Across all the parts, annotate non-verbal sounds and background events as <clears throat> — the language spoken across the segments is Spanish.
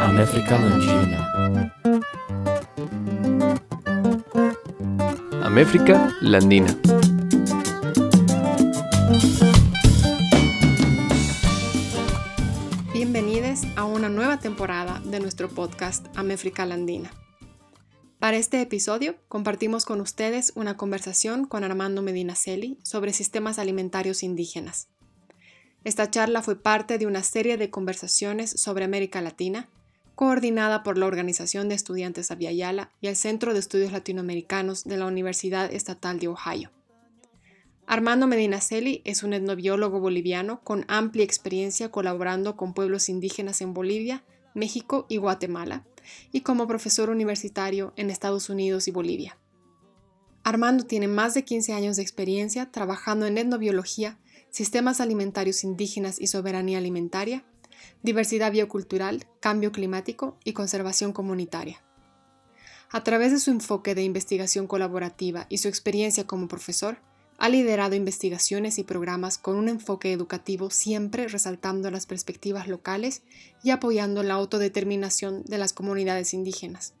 Améfrica Landina. Améfrica Landina. Bienvenidos a una nueva temporada de nuestro podcast Améfrica Landina. Para este episodio compartimos con ustedes una conversación con Armando Medina Celi sobre sistemas alimentarios indígenas. Esta charla fue parte de una serie de conversaciones sobre América Latina, coordinada por la Organización de Estudiantes Aviala y el Centro de Estudios Latinoamericanos de la Universidad Estatal de Ohio. Armando Medina Celi es un etnobiólogo boliviano con amplia experiencia colaborando con pueblos indígenas en Bolivia, México y Guatemala, y como profesor universitario en Estados Unidos y Bolivia. Armando tiene más de 15 años de experiencia trabajando en etnobiología, sistemas alimentarios indígenas y soberanía alimentaria, diversidad biocultural, cambio climático y conservación comunitaria. A través de su enfoque de investigación colaborativa y su experiencia como profesor, ha liderado investigaciones y programas con un enfoque educativo siempre resaltando las perspectivas locales y apoyando la autodeterminación de las comunidades indígenas.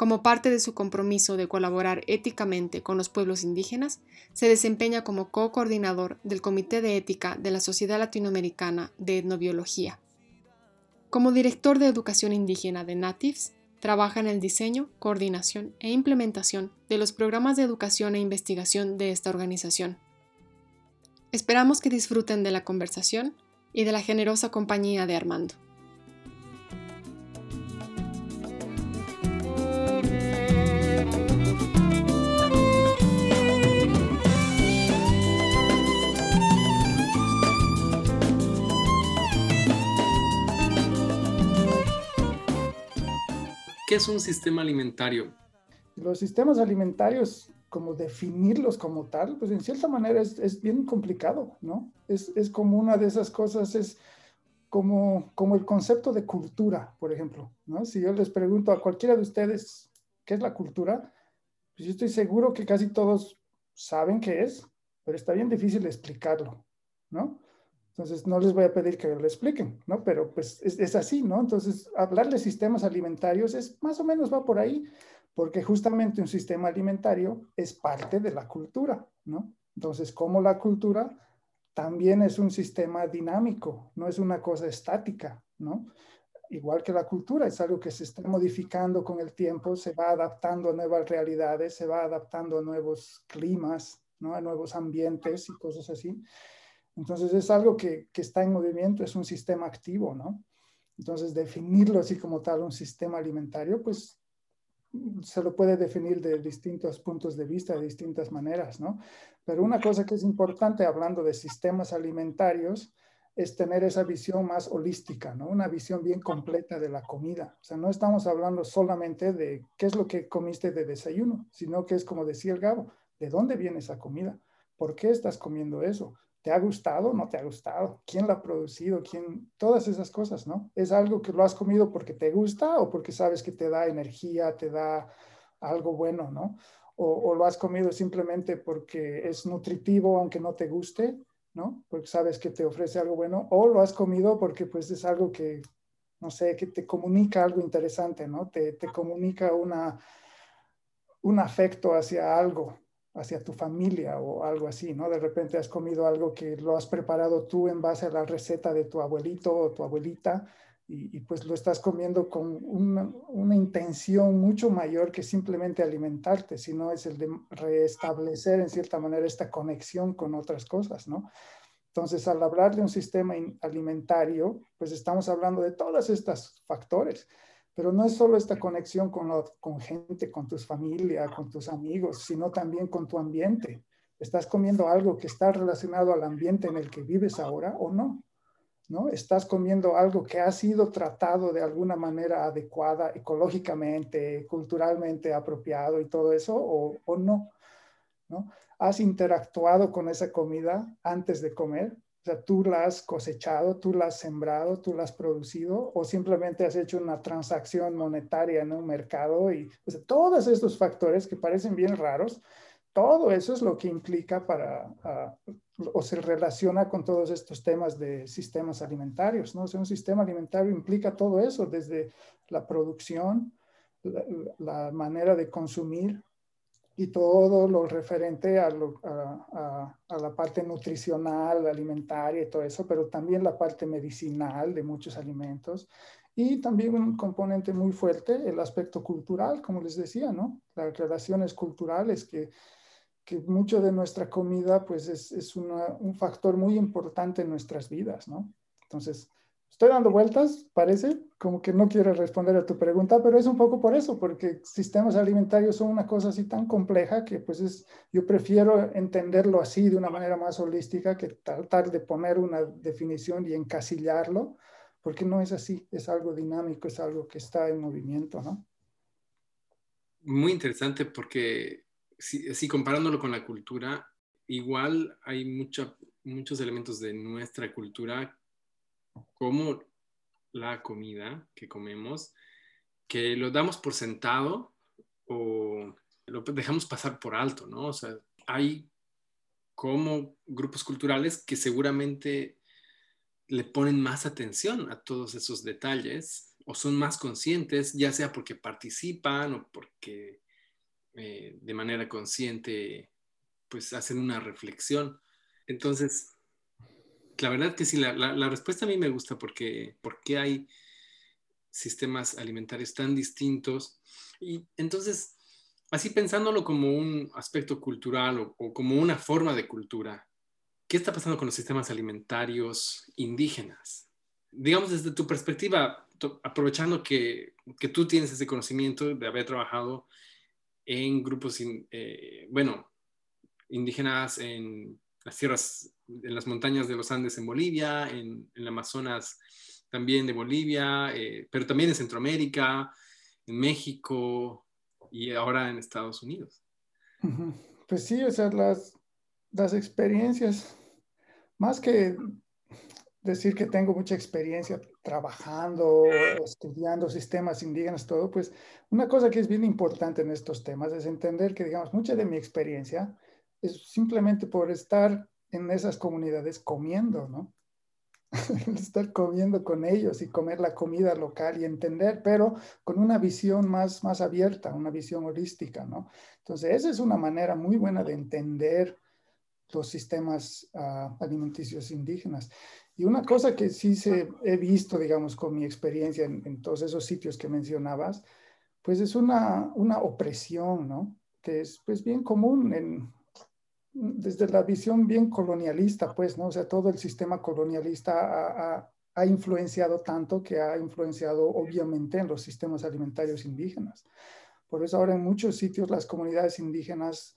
Como parte de su compromiso de colaborar éticamente con los pueblos indígenas, se desempeña como co-coordinador del Comité de Ética de la Sociedad Latinoamericana de Etnobiología. Como director de Educación Indígena de Natives, trabaja en el diseño, coordinación e implementación de los programas de educación e investigación de esta organización. Esperamos que disfruten de la conversación y de la generosa compañía de Armando. ¿Qué es un sistema alimentario? Los sistemas alimentarios, como definirlos como tal, pues en cierta manera es, bien complicado, ¿no? Es, es, como una de esas cosas, es como, como el concepto de cultura, por ejemplo, ¿no? Si yo les pregunto a cualquiera de ustedes qué es la cultura, pues yo estoy seguro que casi todos saben qué es, pero está bien difícil explicarlo, ¿no? Entonces, no les voy a pedir que lo expliquen, ¿no? Pero pues es, así, ¿no? Entonces, hablar de sistemas alimentarios es más o menos va por ahí, porque justamente un sistema alimentario es parte de la cultura, ¿no? Entonces, como la cultura también es un sistema dinámico, no es una cosa estática, ¿no? Igual que la cultura, es algo que se está modificando con el tiempo, se va adaptando a nuevas realidades, se va adaptando a nuevos climas, ¿no? A nuevos ambientes y cosas así. Entonces es algo que, está en movimiento, es un sistema activo, ¿no? Entonces definirlo así como tal, un sistema alimentario, pues se lo puede definir de distintos puntos de vista, de distintas maneras, ¿no? Pero una cosa que es importante hablando de sistemas alimentarios es tener esa visión más holística, ¿no? Una visión bien completa de la comida. O sea, no estamos hablando solamente de qué es lo que comiste de desayuno, sino que es como decía el Gabo, ¿de dónde viene esa comida? ¿Por qué estás comiendo eso? ¿Te ha gustado? ¿No te ha gustado? ¿Quién la ha producido? ¿Quién? Todas esas cosas, ¿no? ¿Es algo que lo has comido porque te gusta o porque sabes que te da energía, te da algo bueno, ¿no? O, lo has comido simplemente porque es nutritivo aunque no te guste, ¿no? Porque sabes que te ofrece algo bueno. O lo has comido porque pues es algo que, no sé, que te comunica algo interesante, ¿no? Te, te comunica una, un afecto hacia algo, hacia tu familia o algo así, ¿no? De repente has comido algo que lo has preparado tú en base a la receta de tu abuelito o tu abuelita y, pues lo estás comiendo con una, una, intención mucho mayor que simplemente alimentarte, sino es el de restablecer en cierta manera esta conexión con otras cosas, ¿no? Entonces, al hablar de un sistema alimentario, pues estamos hablando de todos estos factores. Pero no es solo esta conexión con, con gente, con tus familia, con tus amigos, sino también con tu ambiente. ¿Estás comiendo algo que está relacionado al ambiente en el que vives ahora o no? ¿No? ¿Estás comiendo algo que ha sido tratado de alguna manera adecuada ecológicamente, culturalmente apropiado y todo eso o, o no? ¿No? ¿Has interactuado con esa comida antes de comer? O sea, tú la has cosechado, tú la has sembrado, tú la has producido o simplemente has hecho una transacción monetaria en un mercado y todos estos factores que parecen bien raros, todo eso es lo que implica para, o se relaciona con todos estos temas de sistemas alimentarios, ¿no? O sea, un sistema alimentario implica todo eso, desde la producción, la, manera de consumir y todo lo referente a, la parte nutricional, alimentaria y todo eso, pero también la parte medicinal de muchos alimentos y también un componente muy fuerte, el aspecto cultural, como les decía, ¿no? Las relaciones culturales que que mucho de nuestra comida pues es, es un factor muy importante en nuestras vidas, ¿no? Entonces, estoy dando vueltas, parece, como que no quiero responder a tu pregunta, pero es un poco por eso, porque sistemas alimentarios son una cosa así tan compleja que pues es, yo prefiero entenderlo así de una manera más holística que tratar de poner una definición y encasillarlo, porque no es así, es algo dinámico, es algo que está en movimiento, ¿no? Muy interesante porque si, comparándolo con la cultura, igual hay muchos elementos de nuestra cultura, como la comida que comemos, que lo damos por sentado o lo dejamos pasar por alto, ¿no? O sea, hay como grupos culturales que seguramente le ponen más atención a todos esos detalles o son más conscientes, ya sea porque participan o porque eh, de manera consciente, pues hacen una reflexión. Entonces, la verdad que sí, la, respuesta a mí me gusta porque, porque hay sistemas alimentarios tan distintos. Y entonces, así pensándolo como un aspecto cultural o, como una forma de cultura, ¿qué está pasando con los sistemas alimentarios indígenas? Digamos desde tu perspectiva, aprovechando que, que tú tienes ese conocimiento de haber trabajado en grupos, eh, bueno, indígenas en las tierras, en las montañas de los Andes en Bolivia, en, el Amazonas también de Bolivia, eh, pero también en Centroamérica, en México y ahora en Estados Unidos. Pues sí, o sea, las, las experiencias, más que decir que tengo mucha experiencia trabajando, estudiando sistemas indígenas, todo, pues una cosa que es bien importante en estos temas es entender que, digamos, mucha de mi experiencia es simplemente por estar en esas comunidades comiendo, ¿no? <laughs> estar comiendo con ellos y comer la comida local y entender, pero con una visión más, más abierta, una visión holística, ¿no? Entonces, esa es una manera muy buena de entender los sistemas ah, alimenticios indígenas. Y una cosa que sí se, he visto, digamos, con mi experiencia en, todos esos sitios que mencionabas, pues es una, una opresión, ¿no? Que es pues bien común en, desde la visión bien colonialista, pues, ¿no? O sea, todo el sistema colonialista ha, ha, influenciado tanto que ha influenciado obviamente en los sistemas alimentarios indígenas. Por eso ahora en muchos sitios las comunidades indígenas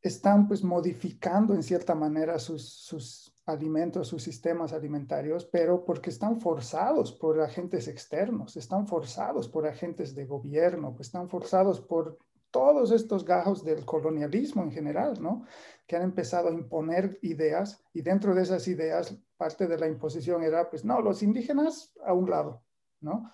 están pues modificando en cierta manera sus, sus alimentos, sus sistemas alimentarios, pero porque están forzados por agentes externos, están forzados por agentes de gobierno, pues están forzados por todos estos gajos del colonialismo en general, ¿no? Que han empezado a imponer ideas y dentro de esas ideas parte de la imposición era, pues no, los indígenas a un lado, ¿no?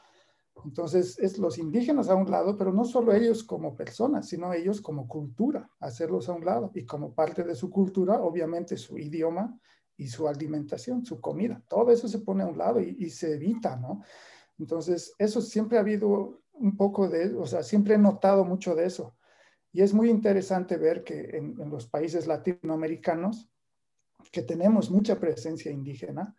Entonces, es los indígenas a un lado, pero no solo ellos como personas, sino ellos como cultura, hacerlos a un lado. Y como parte de su cultura, obviamente su idioma y su alimentación, su comida. Todo eso se pone a un lado y, se evita, ¿no? Entonces, eso siempre ha habido un poco de, o sea, siempre he notado mucho de eso. Y es muy interesante ver que en, los países latinoamericanos, que tenemos mucha presencia indígena,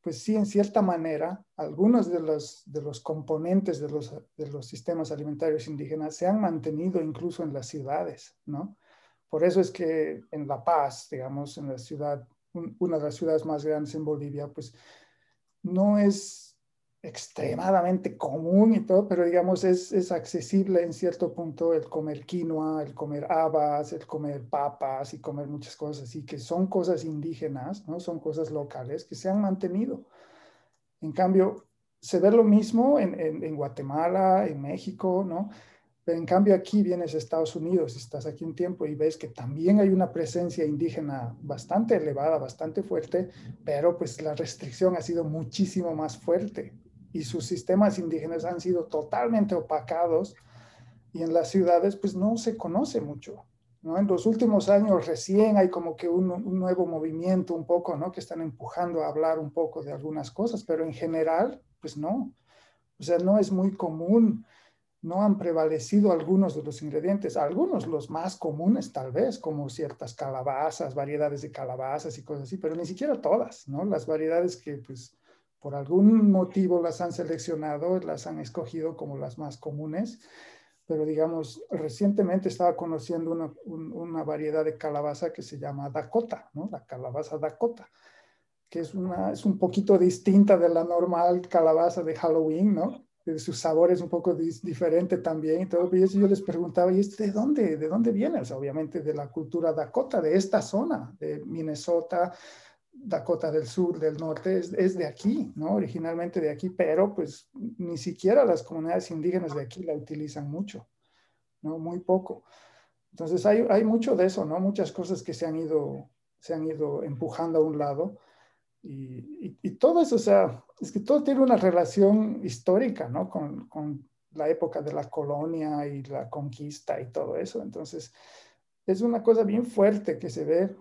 pues sí, en cierta manera, algunos de los, de los componentes de los, de los sistemas alimentarios indígenas se han mantenido incluso en las ciudades, ¿no? Por eso es que en La Paz, digamos, en la ciudad una de las ciudades más grandes en Bolivia, pues no es extremadamente común y todo, pero digamos es, es, accesible en cierto punto el comer quinoa, el comer habas, el comer papas y comer muchas cosas así, que son cosas indígenas, ¿no? Son cosas locales que se han mantenido. En cambio, se ve lo mismo en, en, Guatemala, en México, ¿no? Pero en cambio aquí vienes a Estados Unidos, estás aquí un tiempo y ves que también hay una presencia indígena bastante elevada, bastante fuerte, pero pues la restricción ha sido muchísimo más fuerte y sus sistemas indígenas han sido totalmente opacados y en las ciudades pues no se conoce mucho. ¿no? En los últimos años recién hay como que un, nuevo movimiento un poco, ¿no? Que están empujando a hablar un poco de algunas cosas, pero en general, pues no. O sea, no es muy común, no han prevalecido algunos de los ingredientes, algunos los más comunes tal vez, como ciertas calabazas, variedades de calabazas y cosas así, pero ni siquiera todas, ¿no? Las variedades que pues por algún motivo las han seleccionado, las han escogido como las más comunes pero digamos, recientemente estaba conociendo una, una, variedad de calabaza que se llama Dakota, ¿no? La calabaza Dakota, que es, una, es un poquito distinta de la normal calabaza de Halloween, ¿no? Su sabor es un poco diferente también y todo. Yo les preguntaba, ¿y este de dónde, de dónde viene? Obviamente de la cultura Dakota, de esta zona, de Minnesota, Dakota del Sur, del Norte, es, de aquí, ¿no? Originalmente de aquí, pero pues ni siquiera las comunidades indígenas de aquí la utilizan mucho, ¿no? Muy poco. Entonces hay, hay mucho de eso, ¿no? Muchas cosas que se han ido, se han ido empujando a un lado. Y, y, todo eso, o sea, es que todo tiene una relación histórica, ¿no? Con, con la época de la colonia y la conquista y todo eso. Entonces, es una cosa bien fuerte que se ve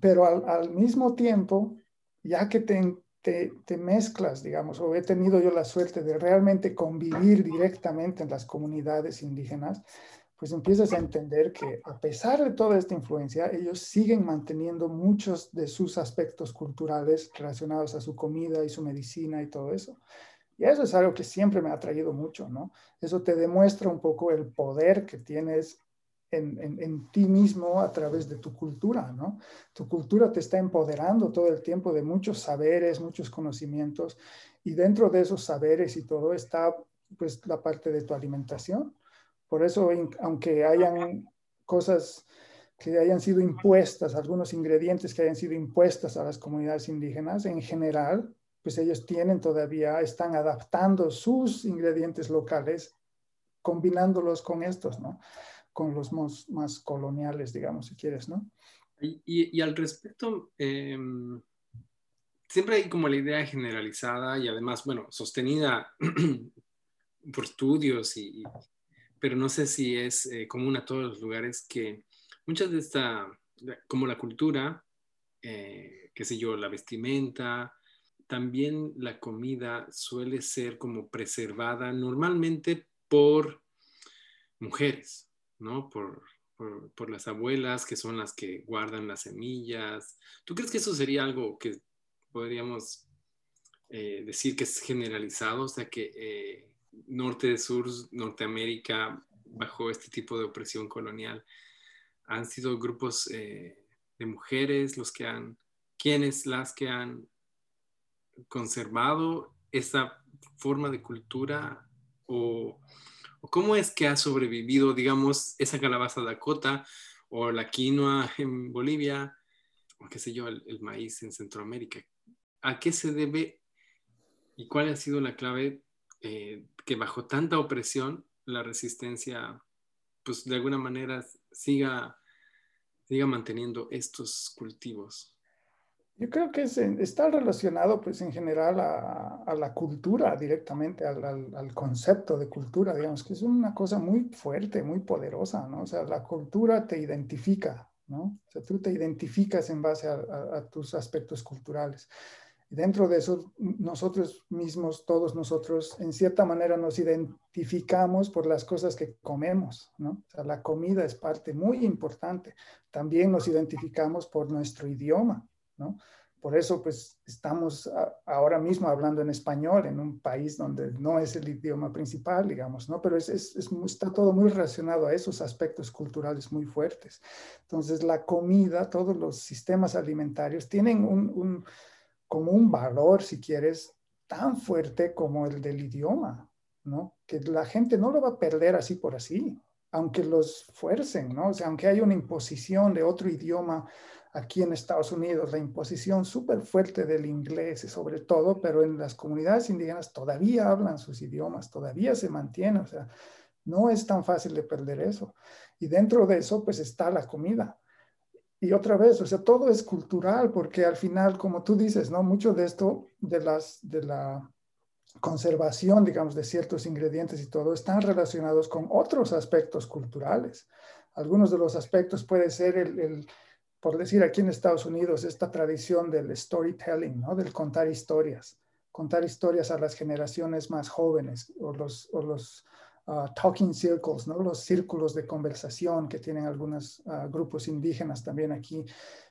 pero al, mismo tiempo, ya que te, te, mezclas, digamos, o he tenido yo la suerte de realmente convivir directamente en las comunidades indígenas, pues empiezas a entender que a pesar de toda esta influencia, ellos siguen manteniendo muchos de sus aspectos culturales relacionados a su comida y su medicina y todo eso. Y eso es algo que siempre me ha atraído mucho, ¿no? Eso te demuestra un poco el poder que tienes en, ti mismo a través de tu cultura, ¿no? Tu cultura te está empoderando todo el tiempo de muchos saberes, muchos conocimientos, y dentro de esos saberes y todo está pues la parte de tu alimentación. Por eso, aunque hayan cosas que hayan sido impuestas, algunos ingredientes que hayan sido impuestas a las comunidades indígenas, en general, pues ellos tienen todavía, están adaptando sus ingredientes locales, combinándolos con estos, ¿no? Con los más, coloniales, digamos, si quieres, ¿no? Y, al respecto, em, siempre hay como la idea generalizada y además, bueno, sostenida <clears throat> por estudios, y, pero no sé si es eh, común a todos los lugares que muchas de esta, como la cultura, eh, qué sé yo, la vestimenta, también la comida suele ser como preservada normalmente por mujeres. ¿No? Por, por, las abuelas, que son las que guardan las semillas. ¿Tú crees que eso sería algo que podríamos eh, decir que es generalizado? O sea, que eh, norte, sur, Norteamérica, bajo este tipo de opresión colonial, han sido grupos eh, de mujeres los que han, quienes las que han conservado esta forma de cultura o ¿Cómo es que ha sobrevivido, digamos, esa calabaza Dakota o la quinoa en Bolivia o qué sé yo, el, maíz en Centroamérica? ¿A qué se debe y cuál ha sido la clave eh, que bajo tanta opresión la resistencia, pues de alguna manera siga, siga manteniendo estos cultivos? Yo creo que está relacionado, pues, en general a, la cultura directamente, al, concepto de cultura, digamos, que es una cosa muy fuerte, muy poderosa, ¿no? O sea, la cultura te identifica, ¿no? O sea, tú te identificas en base a, tus aspectos culturales. Y dentro de eso, nosotros mismos, todos nosotros, en cierta manera nos identificamos por las cosas que comemos, ¿no? O sea, la comida es parte muy importante. También nos identificamos por nuestro idioma, ¿no? Por eso, pues, estamos ahora mismo hablando en español en un país donde no es el idioma principal, digamos, ¿no? Pero es, es, está todo muy relacionado a esos aspectos culturales muy fuertes. Entonces, la comida, todos los sistemas alimentarios tienen un, un, como un valor, si quieres, tan fuerte como el del idioma, ¿no? Que la gente no lo va a perder así por así, aunque los fuercen, ¿no? O sea, aunque haya una imposición de otro idioma aquí en Estados Unidos, la imposición súper fuerte del inglés sobre todo, pero en las comunidades indígenas todavía hablan sus idiomas, todavía se mantiene, o sea, no es tan fácil de perder eso. Y dentro de eso, pues está la comida. Y otra vez, o sea, todo es cultural, porque al final, como tú dices, ¿no? Mucho de esto, de, las, de la conservación, digamos, de ciertos ingredientes y todo, están relacionados con otros aspectos culturales Algunos de los aspectos puede ser el, por decir aquí en Estados Unidos, esta tradición del storytelling, ¿no? Del contar historias, contar historias a las generaciones más jóvenes o los, o los uh, talking circles, ¿no? Los círculos de conversación que tienen algunos uh, grupos indígenas también aquí.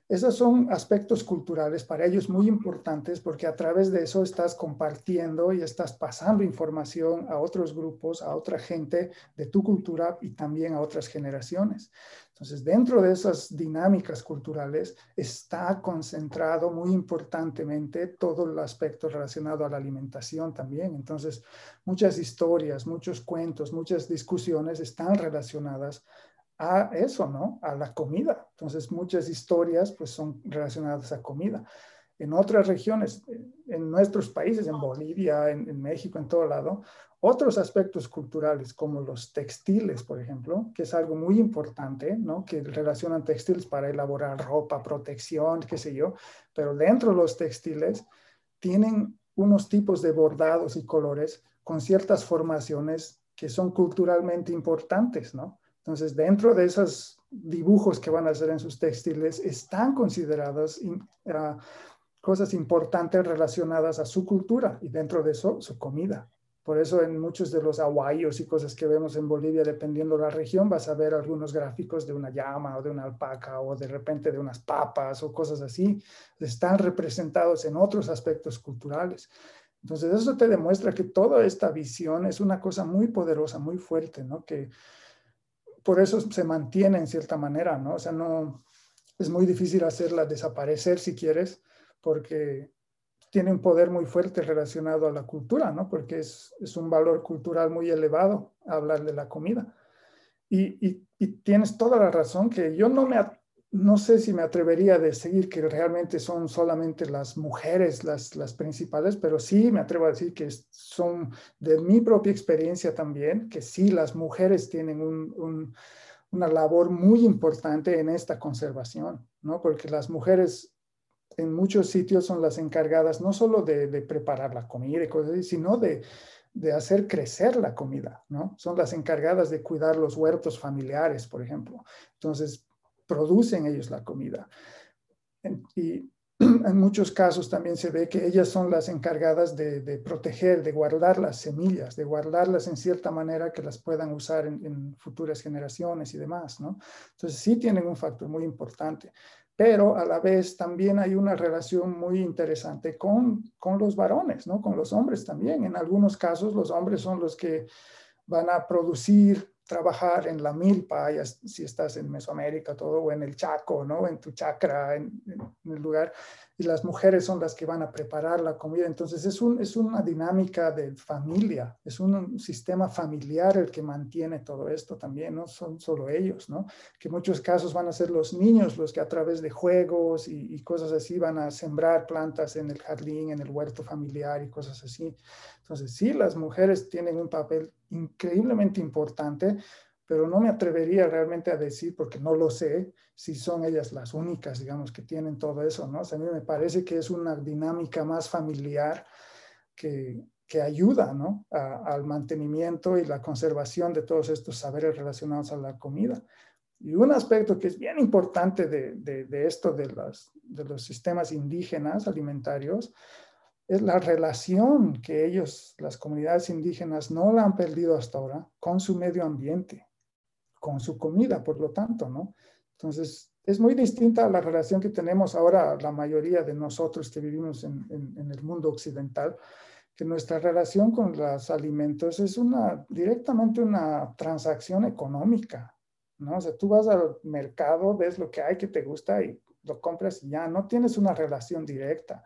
Esos son aspectos culturales para ellos muy importantes porque a través de eso estás compartiendo y estás pasando información a otros grupos, a otra gente de tu cultura y también a otras generaciones. Entonces, dentro de esas dinámicas culturales está concentrado muy importantemente todo el aspecto relacionado a la alimentación también. Entonces, muchas historias, muchos cuentos, muchas discusiones están relacionadas a eso, ¿no? A la comida. Entonces, muchas historias pues son relacionadas a comida. En otras regiones, en nuestros países, en Bolivia, en, México, en todo lado, otros aspectos culturales como los textiles, por ejemplo, que es algo muy importante, ¿no? Que relacionan textiles para elaborar ropa, protección, qué sé yo, pero dentro de los textiles tienen unos tipos de bordados y colores con ciertas formaciones que son culturalmente importantes, ¿no? Entonces, dentro de esos dibujos que van a hacer en sus textiles, están consideradas ah, cosas importantes relacionadas a su cultura y dentro de eso, su comida. Por eso en muchos de los aguayos y cosas que vemos en Bolivia, dependiendo de la región, vas a ver algunos gráficos de una llama o de una alpaca o de repente de unas papas o cosas así. Están representados en otros aspectos culturales. Entonces eso te demuestra que toda esta visión es una cosa muy poderosa, muy fuerte, ¿no? Que, por eso se mantiene en cierta manera, ¿no? O sea, no, es muy difícil hacerla desaparecer si quieres, porque tiene un poder muy fuerte relacionado a la cultura, ¿no? Porque es, es un valor cultural muy elevado hablar de la comida. Y, tienes toda la razón que yo no me, no sé si me atrevería a decir que realmente son solamente las mujeres las, las principales, pero sí me atrevo a decir que son de mi propia experiencia también, que sí las mujeres tienen una labor muy importante en esta conservación, ¿no? Porque las mujeres en muchos sitios son las encargadas no solo de, preparar la comida y cosas así, sino de, de hacer crecer la comida, ¿no? Son las encargadas de cuidar los huertos familiares, por ejemplo. Entonces, producen ellos la comida. Y <clears throat> en muchos casos también se ve que ellas son las encargadas de, proteger, de guardar las semillas, de guardarlas en cierta manera que las puedan usar en, futuras generaciones y demás, ¿no? Entonces sí tienen un factor muy importante, pero a la vez también hay una relación muy interesante con, con los varones, ¿no? Con los hombres también. En algunos casos los hombres son los que van a producir trabajar en la milpa, si estás en Mesoamérica, todo, o en el Chaco, ¿no? En tu chacra, en, el lugar, y las mujeres son las que van a preparar la comida. Entonces es, un, es una dinámica de familia, es un, sistema familiar el que mantiene todo esto también, no son solo ellos, ¿no? Que en muchos casos van a ser los niños los que a través de juegos y, y cosas así van a sembrar plantas en el jardín, en el huerto familiar y cosas así. Entonces sí, las mujeres tienen un papel increíblemente importante, pero no me atrevería realmente a decir, porque no lo sé, si son ellas las únicas, digamos, que tienen todo eso, ¿no? O sea, a mí me parece que es una dinámica más familiar que, que ayuda, ¿no? al mantenimiento y la conservación de todos estos saberes relacionados a la comida. Y un aspecto que es bien importante de, de, de esto de, las, de los sistemas indígenas alimentarios es la relación que ellos, las comunidades indígenas, no la han perdido hasta ahora con su medio ambiente, con su comida, por lo tanto, ¿no? Entonces, es muy distinta a la relación que tenemos ahora la mayoría de nosotros que vivimos en, en, el mundo occidental, que nuestra relación con los alimentos es una, directamente una transacción económica, ¿no? O sea, tú vas al mercado, ves lo que hay que te gusta y lo compras y ya, no tienes una relación directa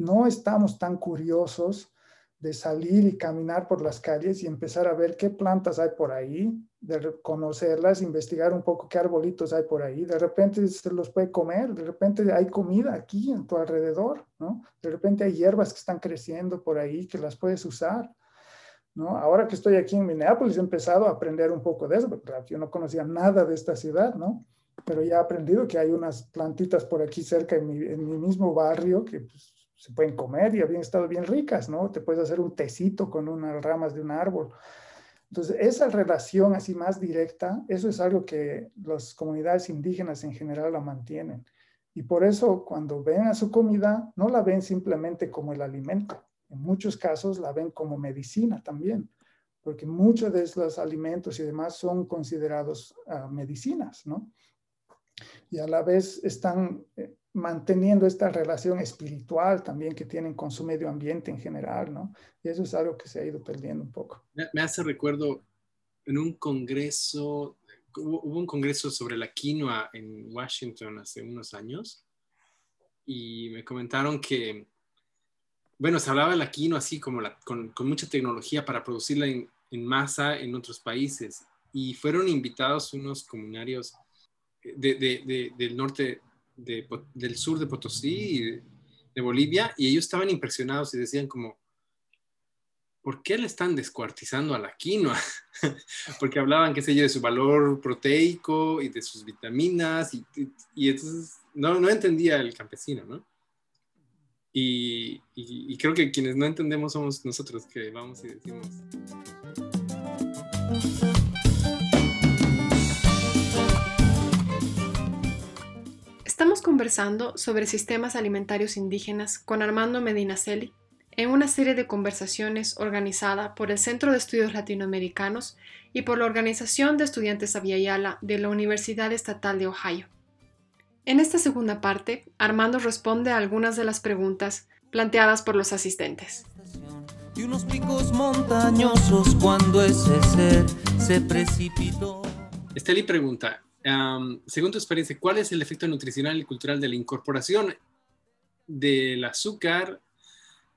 no estamos tan curiosos de salir y caminar por las calles y empezar a ver qué plantas hay por ahí, de conocerlas, investigar un poco qué arbolitos hay por ahí. De repente se los puede comer, de repente hay comida aquí en tu alrededor, ¿no? De repente hay hierbas que están creciendo por ahí que las puedes usar. ¿No? Ahora que estoy aquí en Minneapolis he empezado a aprender un poco de eso, porque yo no conocía nada de esta ciudad, ¿no? Pero ya he aprendido que hay unas plantitas por aquí cerca en mi, en mi mismo barrio que pues, se pueden comer y habían estado bien ricas, ¿no? Te puedes hacer un tecito con unas ramas de un árbol. Entonces, esa relación así más directa, eso es algo que las comunidades indígenas en general la mantienen. Y por eso cuando ven a su comida, no la ven simplemente como el alimento. En muchos casos la ven como medicina también, porque muchos de los alimentos y demás son considerados ah, medicinas, ¿no? Y a la vez están eh, manteniendo esta relación espiritual también que tienen con su medio ambiente en general, ¿no? Y eso es algo que se ha ido perdiendo un poco. Me hace recuerdo en un congreso hubo, un congreso sobre la quinoa en Washington hace unos años y me comentaron que, bueno, se hablaba de la quinoa así como con, mucha tecnología para producirla en, masa en otros países y fueron invitados unos comunarios del norte, del sur de Potosí y de Bolivia y ellos estaban impresionados y decían como, ¿por qué le están descuartizando a la quinoa? <laughs> Porque hablaban, qué sé yo, de su valor proteico y de sus vitaminas, y, entonces no, no, entendía el campesino, ¿no? Y, y, creo que quienes no entendemos somos nosotros que vamos y decimos... Estamos conversando sobre sistemas alimentarios indígenas con Armando Medina Celi, en una serie de conversaciones organizada por el Centro de Estudios Latinoamericanos y por la Organización de Estudiantes Aviala de la Universidad Estatal de Ohio. En esta segunda parte, Armando responde a algunas de las preguntas planteadas por los asistentes. Y unos picos montañosos cuando ese ser se precipitó. Esteli pregunta, según tu experiencia, ¿cuál es el efecto nutricional y cultural de la incorporación del azúcar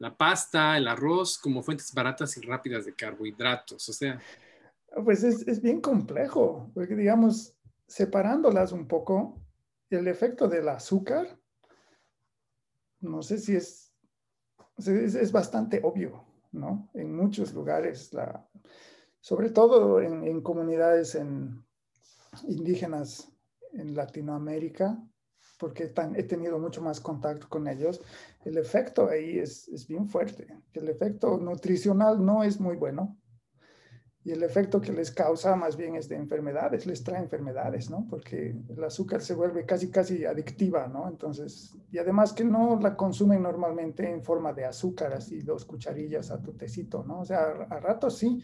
la pasta, el arroz como fuentes baratas y rápidas de carbohidratos. O sea. Pues es, bien complejo, porque digamos, separándolas un poco, el efecto del azúcar, no sé si es, es, bastante obvio, ¿no? En muchos lugares, la, sobre todo en, en comunidades en, indígenas en Latinoamérica, porque he tenido mucho más contacto con ellos, el efecto ahí es, es, bien fuerte. El efecto nutricional no es muy bueno y el efecto que les causa más bien es de enfermedades, les trae enfermedades, ¿no? Porque el azúcar se vuelve casi, casi adictiva, ¿no? Entonces, y además que no la consumen normalmente en forma de azúcar, así dos cucharillas a tu tecito, ¿no? O sea, a, ratos sí,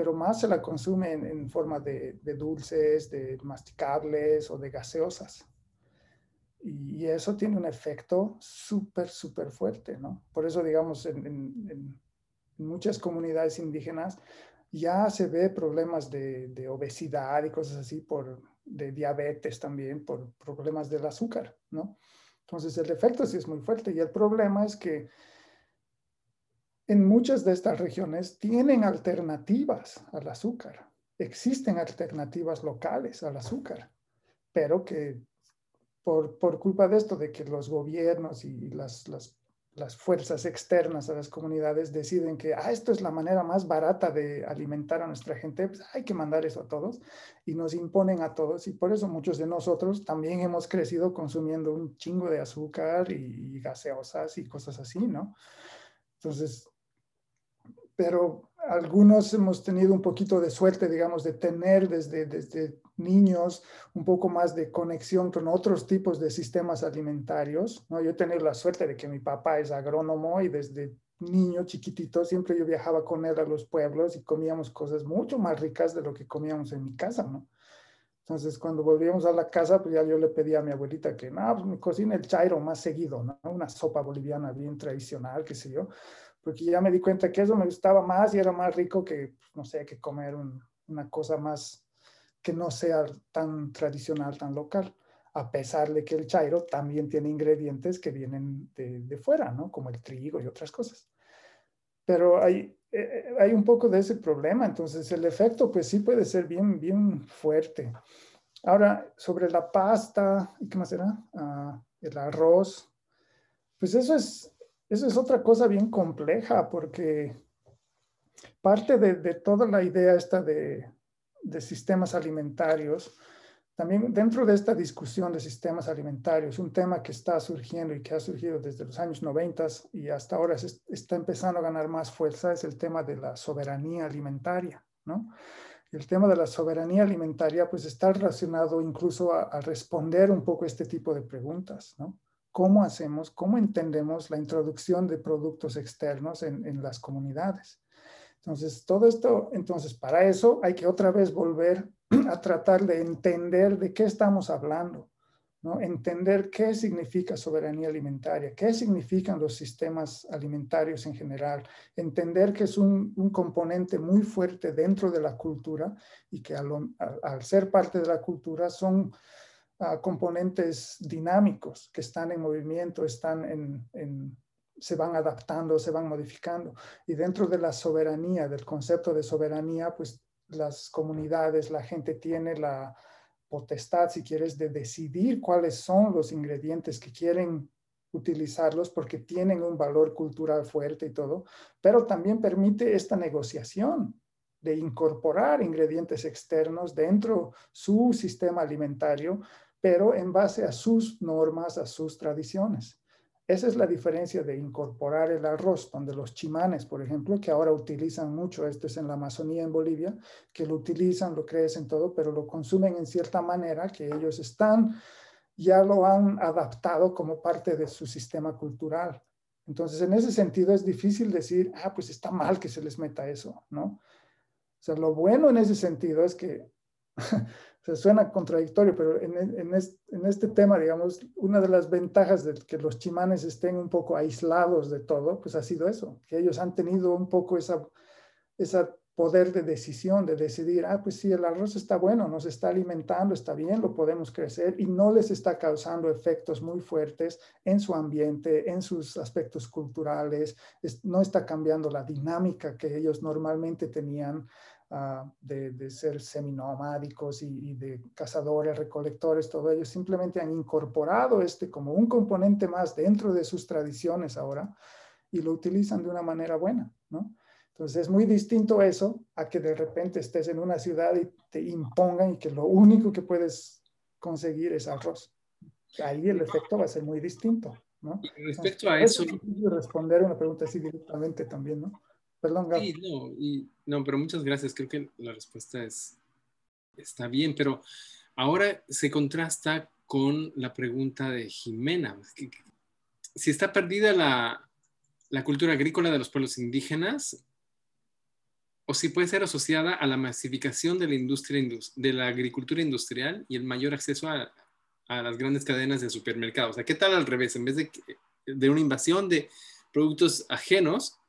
pero más se la consumen en, forma de, de dulces, de masticables o de gaseosas. Y eso tiene un efecto súper, súper fuerte, ¿no? Por eso, digamos, en, muchas comunidades indígenas ya se ve problemas de, obesidad y cosas así, por, de diabetes también, por problemas del azúcar, ¿no? Entonces, el efecto sí es muy fuerte. Y el problema es que en muchas de estas regiones tienen alternativas al azúcar. Existen alternativas locales al azúcar, pero que por, por, culpa de esto, de que los gobiernos y las, las, las, fuerzas externas a las comunidades deciden que ah, esto es la manera más barata de alimentar a nuestra gente, pues hay que mandar eso a todos y nos imponen a todos. Y por eso muchos de nosotros también hemos crecido consumiendo un chingo de azúcar y, y gaseosas y cosas así, ¿no? Entonces, pero algunos hemos tenido un poquito de suerte, digamos, de tener desde, desde niños un poco más de conexión con otros tipos de sistemas alimentarios. ¿no? Yo he tenido la suerte de que mi papá es agrónomo y desde niño chiquitito siempre yo viajaba con él a los pueblos y comíamos cosas mucho más ricas de lo que comíamos en mi casa, ¿no? Entonces, cuando volvíamos a la casa, pues ya yo le pedía a mi abuelita que, no, pues me cocine el chairo más seguido, ¿no? Una sopa boliviana bien tradicional, qué sé yo, porque ya me di cuenta que eso me gustaba más y era más rico que, pues, no sé, que comer una cosa más que no sea tan tradicional, tan local, a pesar de que el chairo también tiene ingredientes que vienen de, de fuera, ¿no? Como el trigo y otras cosas. Pero hay, eh, hay un poco de ese problema, entonces el efecto pues sí puede ser bien, bien fuerte. Ahora, sobre la pasta, ¿y qué más era? Ah, el arroz, pues eso es, eso es otra cosa bien compleja porque parte de, de toda la idea esta de, de sistemas alimentarios, también dentro de esta discusión de sistemas alimentarios, un tema que está surgiendo y que ha surgido desde los años 90 y hasta ahora está empezando a ganar más fuerza es el tema de la soberanía alimentaria. ¿no? el tema de la soberanía alimentaria pues está relacionado incluso a, responder un poco este tipo de preguntas, ¿no? ¿Cómo hacemos, cómo entendemos la introducción de productos externos en, en las comunidades? Entonces, todo esto, entonces, para eso hay que otra vez volver <clears throat> a tratar de entender de qué estamos hablando, Entender qué significa soberanía alimentaria, qué significan los sistemas alimentarios en general, entender que es un, componente muy fuerte dentro de la cultura y que al, ser parte de la cultura son ah, componentes dinámicos que están en movimiento, están en, se van adaptando, se van modificando. Y dentro de la soberanía, del concepto de soberanía, pues las comunidades, la gente tiene la, potestad, si quieres, de decidir cuáles son los ingredientes que quieren utilizarlos porque tienen un valor cultural fuerte y todo, pero también permite esta negociación de incorporar ingredientes externos dentro su sistema alimentario, pero en base a sus normas, a sus tradiciones. Esa es la diferencia de incorporar el arroz, donde los chimanes, por ejemplo, que ahora utilizan mucho, esto es en la Amazonía, en Bolivia, que lo utilizan, lo crecen todo, pero lo consumen en cierta manera que ellos están, ya lo han adaptado como parte de su sistema cultural. Entonces, en ese sentido es difícil decir, ah, pues está mal que se les meta eso, ¿no? O sea, lo bueno en ese sentido es que <laughs> se suena contradictorio, pero en, en, en, este tema, digamos, una de las ventajas de que los chimanes estén un poco aislados de todo, pues ha sido eso, que ellos han tenido un poco esa, esa poder de decisión, de decidir, ah, pues sí, el arroz está bueno, nos está alimentando, está bien, lo podemos crecer y no les está causando efectos muy fuertes en su ambiente, en sus aspectos culturales, no está cambiando la dinámica que ellos normalmente tenían Ah, de, ser seminómadicos y, y, de cazadores, recolectores, todo ellos simplemente han incorporado este como un componente más dentro de sus tradiciones ahora y lo utilizan de una manera buena, ¿no? Entonces es muy distinto eso a que de repente estés en una ciudad y te impongan y que lo único que puedes conseguir es arroz. Ahí el efecto va a ser muy distinto, ¿no? respecto a eso... Es responder una pregunta así directamente también, ¿no? Perdón, Sí, no, pero muchas gracias. Creo que la respuesta es, está bien, pero ahora se contrasta con la pregunta de Jimena. Si está perdida la, la cultura agrícola de los pueblos indígenas, o si puede ser asociada a la masificación de la industria de la agricultura industrial y el mayor acceso a, a, las grandes cadenas de supermercados. O ¿qué tal al revés? En vez de, de una invasión de productos ajenos,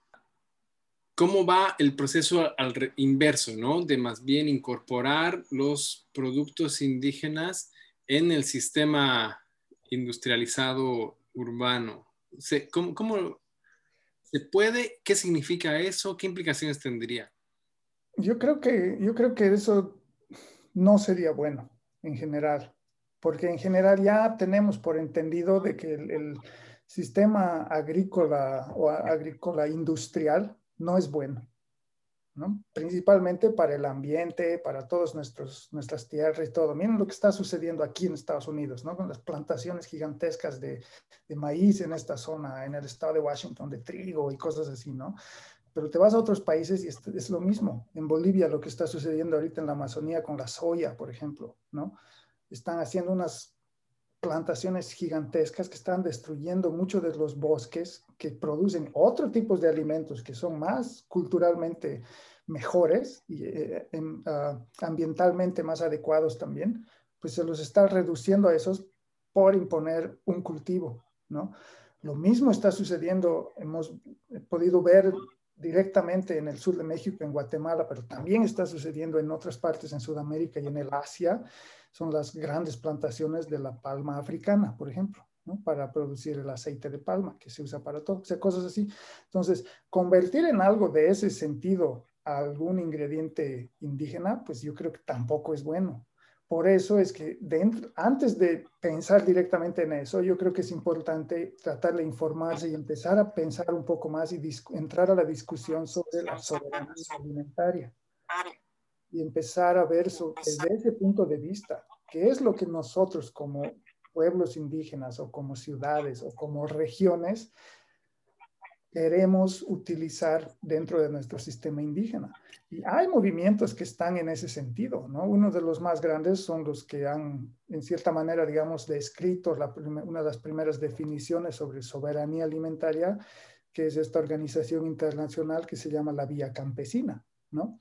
¿Cómo va el proceso al inverso, ¿no? De más bien incorporar los productos indígenas en el sistema industrializado urbano. ¿Cómo, ¿Cómo, se puede? ¿Qué significa eso? ¿Qué implicaciones tendría? Yo creo que, yo creo que eso no sería bueno en general, porque en general ya tenemos por entendido de que el sistema agrícola o agrícola industrial no es bueno, ¿no? principalmente para el ambiente, para todas nuestras tierras y todo. Miren lo que está sucediendo aquí en Estados Unidos, ¿no? con las plantaciones gigantescas de, de maíz en esta zona, en el estado de Washington, de trigo y cosas así, ¿no? Pero te vas a otros países y es, es, lo mismo. En Bolivia, lo que está sucediendo ahorita en la Amazonía con la soya, por ejemplo, ¿no? Están haciendo unas plantaciones gigantescas que están destruyendo muchos de los bosques que producen otro tipo de alimentos que son más culturalmente mejores y eh, ah, ambientalmente más adecuados también, pues se los está reduciendo a esos por imponer un cultivo, ¿no? Lo mismo está sucediendo, hemos podido ver directamente en el sur de México, en Guatemala, pero también está sucediendo en otras partes en Sudamérica y en el Asia, son las grandes plantaciones de la palma africana, por ejemplo, para producir el aceite de palma que se usa para todo, o sea, cosas así. Entonces, convertir en algo de ese sentido algún ingrediente indígena, pues yo creo que tampoco es bueno. Por eso es que dentro, antes de pensar directamente en eso, yo creo que es importante tratar de informarse y empezar a pensar un poco más y entrar a la discusión sobre la soberanía alimentaria. Y empezar a ver desde ese punto de vista qué es lo que nosotros como pueblos indígenas o como ciudades o como regiones queremos utilizar dentro de nuestro sistema indígena. Y hay movimientos que están en ese sentido, ¿no? Uno de los más grandes son los que han, en cierta manera, digamos, descrito la, una de las primeras definiciones sobre soberanía alimentaria, que es esta organización internacional que se llama la Vía Campesina, ¿no?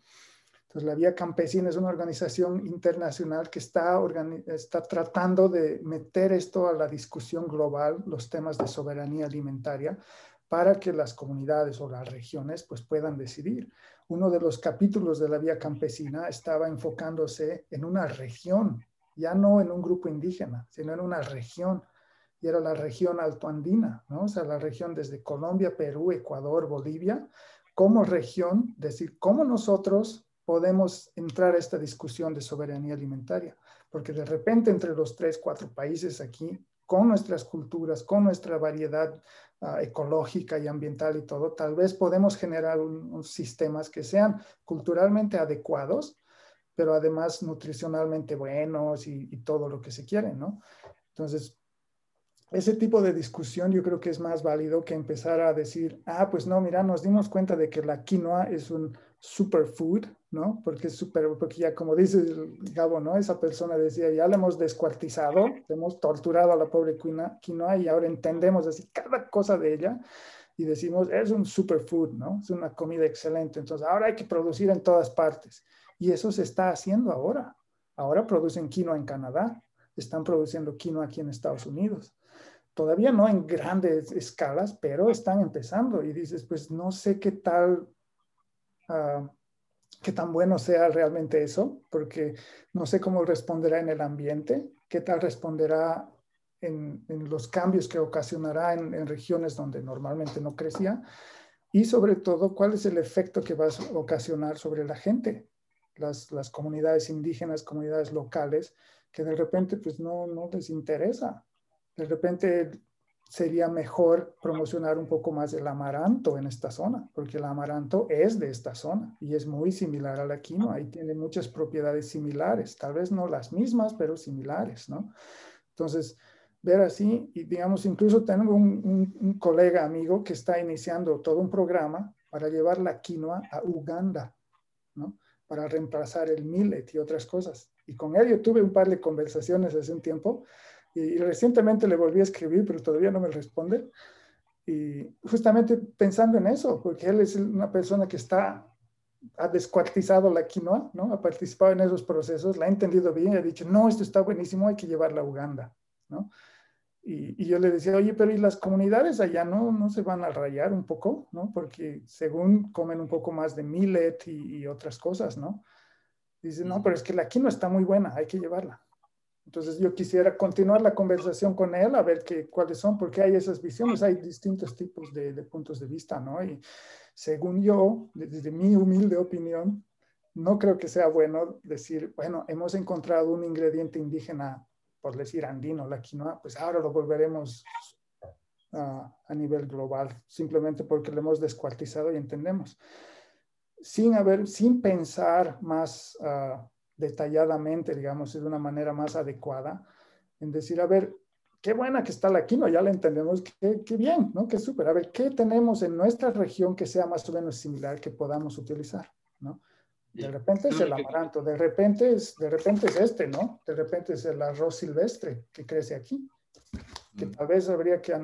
Entonces, la Vía Campesina es una organización internacional que está, está tratando de meter esto a la discusión global, los temas de soberanía alimentaria, para que las comunidades o las regiones pues, puedan decidir. Uno de los capítulos de la Vía Campesina estaba enfocándose en una región, ya no en un grupo indígena, sino en una región, y era la región altoandina, ¿no? o sea, la región desde Colombia, Perú, Ecuador, Bolivia, como región, decir, cómo nosotros podemos entrar a esta discusión de soberanía alimentaria, porque de repente entre los tres, cuatro países aquí, con nuestras culturas, con nuestra variedad uh, ecológica y ambiental y todo, tal vez podemos generar unos sistemas que sean culturalmente adecuados, pero además nutricionalmente buenos y, y todo lo que se quiere, ¿no? Entonces, ese tipo de discusión yo creo que es más válido que empezar a decir, ah, pues no, mira, nos dimos cuenta de que la quinoa es un superfood, ¿no? Porque es super, porque ya como dice Gabo, ¿no? Esa persona decía, ya le hemos descuartizado, hemos torturado a la pobre quinoa y ahora entendemos así cada cosa de ella y decimos, es un superfood, ¿no? Es una comida excelente. Entonces, ahora hay que producir en todas partes. Y eso se está haciendo ahora. Ahora producen quinoa en Canadá, están produciendo quinoa aquí en Estados Unidos todavía no en grandes escalas, pero están empezando y dices, pues no sé qué tal, uh, qué tan bueno sea realmente eso, porque no sé cómo responderá en el ambiente, qué tal responderá en, en los cambios que ocasionará en, en, regiones donde normalmente no crecía y sobre todo cuál es el efecto que va a ocasionar sobre la gente, las, las comunidades indígenas, comunidades locales, que de repente pues no, no les interesa. De repente sería mejor promocionar un poco más el amaranto en esta zona, porque el amaranto es de esta zona y es muy similar a la quinoa y tiene muchas propiedades similares, tal vez no las mismas, pero similares, ¿no? Entonces, ver así, y digamos, incluso tengo un, un colega amigo que está iniciando todo un programa para llevar la quinoa a Uganda, ¿no? Para reemplazar el millet y otras cosas. Y con él yo tuve un par de conversaciones hace un tiempo y, recientemente le volví a escribir, pero todavía no me responde. Y justamente pensando en eso, porque él es una persona que está, ha descuartizado la quinoa, ¿no? Ha participado en esos procesos, la ha entendido bien ha dicho, no, esto está buenísimo, hay que llevarla a Uganda, ¿no? Y, y, yo le decía, oye, pero ¿y las comunidades allá no, no se van a rayar un poco, ¿no? Porque según comen un poco más de millet y, y otras cosas, ¿no? Dice, no, pero es que la quinoa está muy buena, hay que llevarla. Entonces yo quisiera continuar la conversación con él a ver qué, cuáles son, porque hay esas visiones, hay distintos tipos de, de, puntos de vista, ¿no? Y según yo, desde mi humilde opinión, no creo que sea bueno decir, bueno, hemos encontrado un ingrediente indígena, por decir andino, la quinoa, pues ahora lo volveremos a, a nivel global, simplemente porque lo hemos descuartizado y entendemos. Sin haber, sin pensar más... Uh, detalladamente, digamos, de una manera más adecuada, en decir, a ver, qué buena que está la quinoa, ya la entendemos, qué, qué bien, ¿no? Qué súper. A ver, ¿qué tenemos en nuestra región que sea más o menos similar que podamos utilizar, ¿no? De repente es el amaranto, de repente es, de repente es este, ¿no? De repente es el arroz silvestre que crece aquí que tal vez habría que,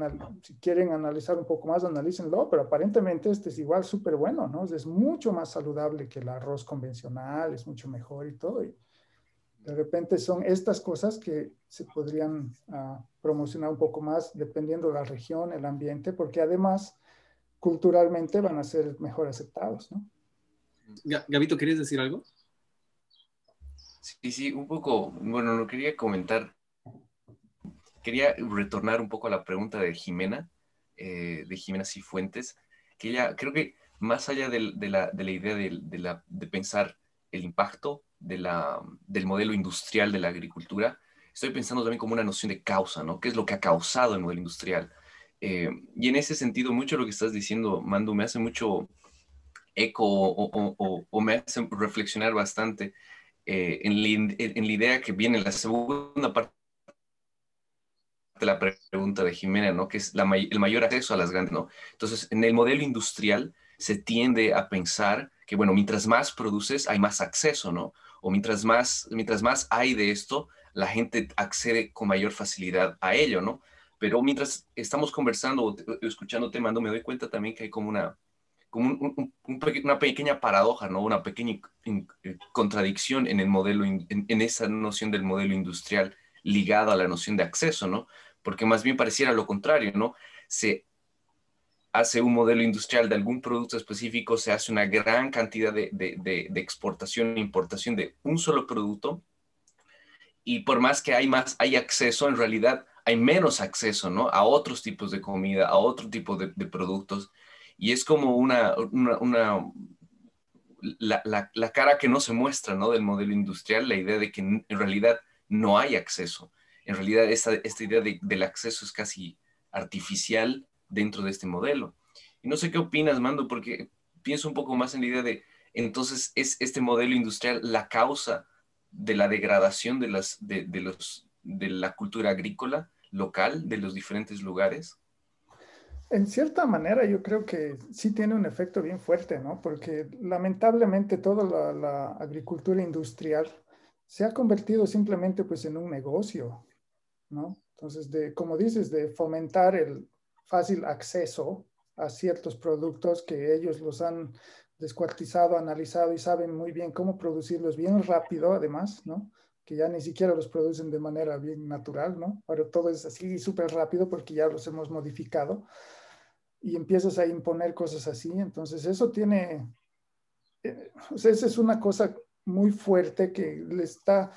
si quieren analizar un poco más, analícenlo, pero aparentemente este es igual súper bueno, ¿no? Es mucho más saludable que el arroz convencional, es mucho mejor y todo. Y de repente son estas cosas que se podrían uh, promocionar un poco más dependiendo de la región, el ambiente, porque además culturalmente van a ser mejor aceptados, ¿no? Gabito, ¿querías decir algo? Sí, sí, un poco, bueno, lo quería comentar quería retornar un poco a la pregunta de Jimena, eh, de Jimena Cifuentes, que ella creo que más allá de, la, idea de, pensar el impacto del modelo industrial de la agricultura, estoy pensando también como una noción de causa, ¿no? ¿Qué es lo que ha causado el modelo industrial? Eh, y en ese sentido, mucho de lo que estás diciendo, Mando, me hace mucho eco o, me hace reflexionar bastante eh, en, en, la idea que viene en la segunda parte la pregunta de Jimena, ¿no? Que es el mayor acceso a las grandes, ¿no? Entonces, en el modelo industrial se tiende a pensar que, bueno, mientras más produces, hay más acceso, ¿no? O mientras más, mientras más hay de esto, la gente accede con mayor facilidad a ello, ¿no? Pero mientras estamos conversando o escuchando mando, me doy cuenta también que hay como una, como una pequeña paradoja, ¿no? Una pequeña eh, contradicción en el modelo, en, en, esa noción del modelo industrial ligado a la noción de acceso, ¿no? Porque más bien pareciera lo contrario, ¿no? Se hace un modelo industrial de algún producto específico, se hace una gran cantidad de, de, exportación e importación de un solo producto, y por más que hay más, hay acceso, en realidad hay menos acceso, ¿no? A otros tipos de comida, a otro tipo de, productos. Y es como una, una, la, cara que no se muestra, ¿no? Del modelo industrial, la idea de que en realidad no hay acceso. En realidad esta, idea del acceso es casi artificial dentro de este modelo. Y no sé qué opinas, Mando, porque pienso un poco más en la idea de, entonces, ¿es este modelo industrial la causa de la degradación de, las, de, de los, de la cultura agrícola? local de los diferentes lugares? En cierta manera yo creo que sí tiene un efecto bien fuerte, ¿no? Porque lamentablemente toda la, agricultura industrial se ha convertido simplemente pues en un negocio, ¿no? Entonces, de, como dices, de fomentar el fácil acceso a ciertos productos que ellos los han descuartizado, analizado y saben muy bien cómo producirlos bien rápido, además, ¿no? que ya ni siquiera los producen de manera bien natural, ¿no? Ahora todo es así súper rápido porque ya los hemos modificado y empiezas a imponer cosas así. Entonces eso tiene, eh, o sea, esa es una cosa muy fuerte que le está,